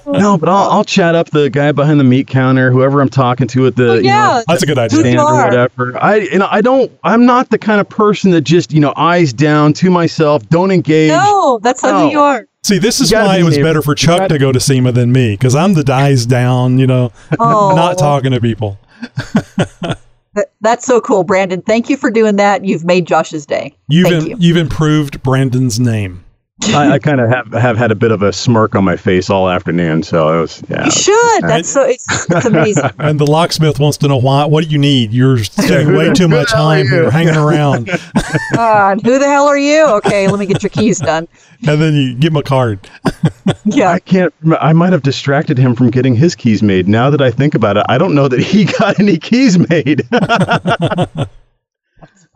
No, but I'll, I'll chat up the guy behind the meat counter, whoever I'm talking to at the
Oh,
you
yeah.
know,
That's a good idea.
Stand or whatever. I you know I don't I'm not the kind of person that just you know eyes down to myself, don't engage.
No, that's not
No.
who you are.
See, this is why it was
able-
better for Chuck
gotta-
to go to SEMA than me, because I'm the dies down, you know, *laughs*
Oh.
not talking to people. *laughs*
That's so cool, Brandon. Thank you for doing that. You've made Josh's day.
You've im-
you.
you've improved Brandon's name.
I, I kind of have have had a bit of a smirk on my face all afternoon, so it was yeah.
You should. That's so. It's, it's amazing. *laughs*
And the locksmith wants to know why. What do you need? You're spending way too much
the hell are
time here hanging around. *laughs*
And who the hell are you? Okay, let me get your keys done.
and then you give him a card. *laughs*
Yeah.
I can't. I might have distracted him from getting his keys made. Now that I think about it, I don't know that he got any keys made.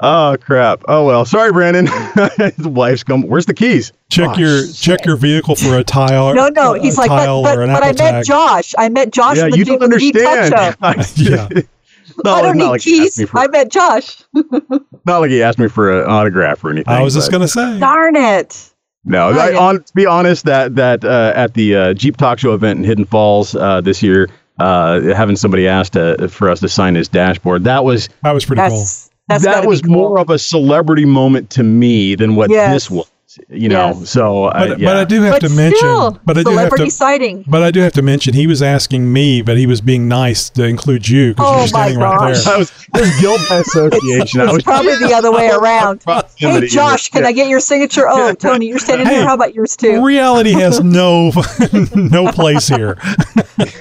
Oh crap! Oh well. Sorry, Brandon. *laughs* His wife's come. Where's the keys?
Check
Oh,
your check your vehicle for a tile. *laughs*
No, no.
a
He's like, but,
tile
but,
or an
but I met. Josh. I met Josh.
Yeah,
the
you don't
the Jeep Talk
understand. *laughs*
Yeah.
Not
I don't
not
need
like
keys.
for-
I met Josh.
Not like he asked me for an autograph or anything.
I was just gonna say.
Darn it.
No,
Oh,
I,
yeah.
on to be honest, that that uh, at the uh, Jeep Talk Show event in Hidden Falls uh, this year, uh, having somebody asked uh, for us to sign his dashboard, that was
That was pretty cool.
That's that's
that was
cool.
more of a celebrity moment to me than what
Yes.
this was. You know,
Yes.
so uh,
But,
yeah.
but I do have
But
to mention.
still,
but I do have
celebrity
to.
sighting.
But I do have to mention he was asking me, but he was being nice to include you because
Oh
you're standing
my
right
gosh.
there.
I was it was guilt *laughs* by association. I
It's
was
probably the other way *laughs* around. Hey,
Proximity.
Josh, can I get your signature? Oh, *laughs* Tony, you're standing
Hey.
here. How about yours too?
Reality has no no place here.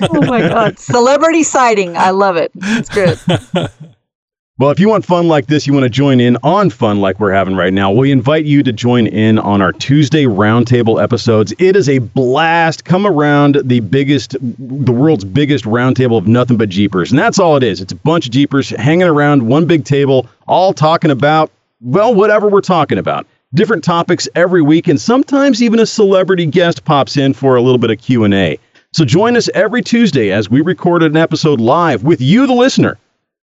Oh my God, celebrity sighting. I love it. It's good.
Well, if you want fun like this, you want to join in on fun like we're having right now, we invite you to join in on our Tuesday roundtable episodes. It is a blast. Come around the biggest, the world's biggest roundtable of nothing but Jeepers. And that's all it is. It's a bunch of Jeepers hanging around one big table, all talking about, well, whatever we're talking about. Different topics every week, and sometimes even a celebrity guest pops in for a little bit of Q&A. So join us every Tuesday as we record an episode live with you, the listener.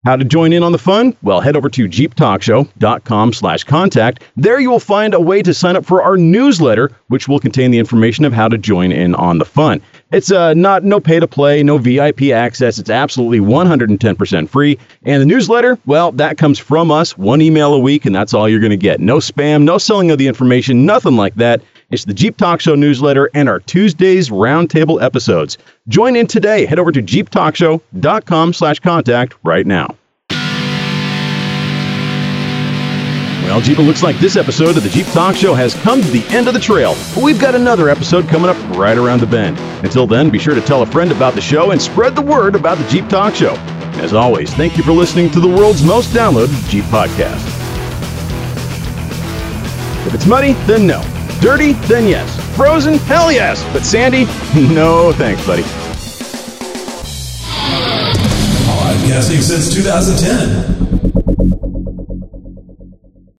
How to join in on the fun? Well, head over to jeeptalkshow.com slash contact. There you will find a way to sign up for our newsletter, which will contain the information of how to join in on the fun. It's uh, not no pay to play, no VIP access. It's absolutely 110% free. And the newsletter, well, that comes from us, one email a week, and that's all you're going to get. No spam, no selling of the information, nothing like that. It's the Jeep Talk Show newsletter and our Tuesdays roundtable episodes. Join in today. Head over to jeeptalkshow.com slash contact right now. Well, Jeep, it looks like this episode of the Jeep Talk Show has come to the end of the trail, but we've got another episode coming up right around the bend. Until then, be sure to tell a friend about the show and spread the word about the Jeep Talk Show. As always, thank you for listening to the world's most downloaded Jeep podcast. If it's muddy, then no. Dirty, then yes. Frozen, hell yes. But sandy, *laughs* no thanks, buddy.
Podcasting since 2010.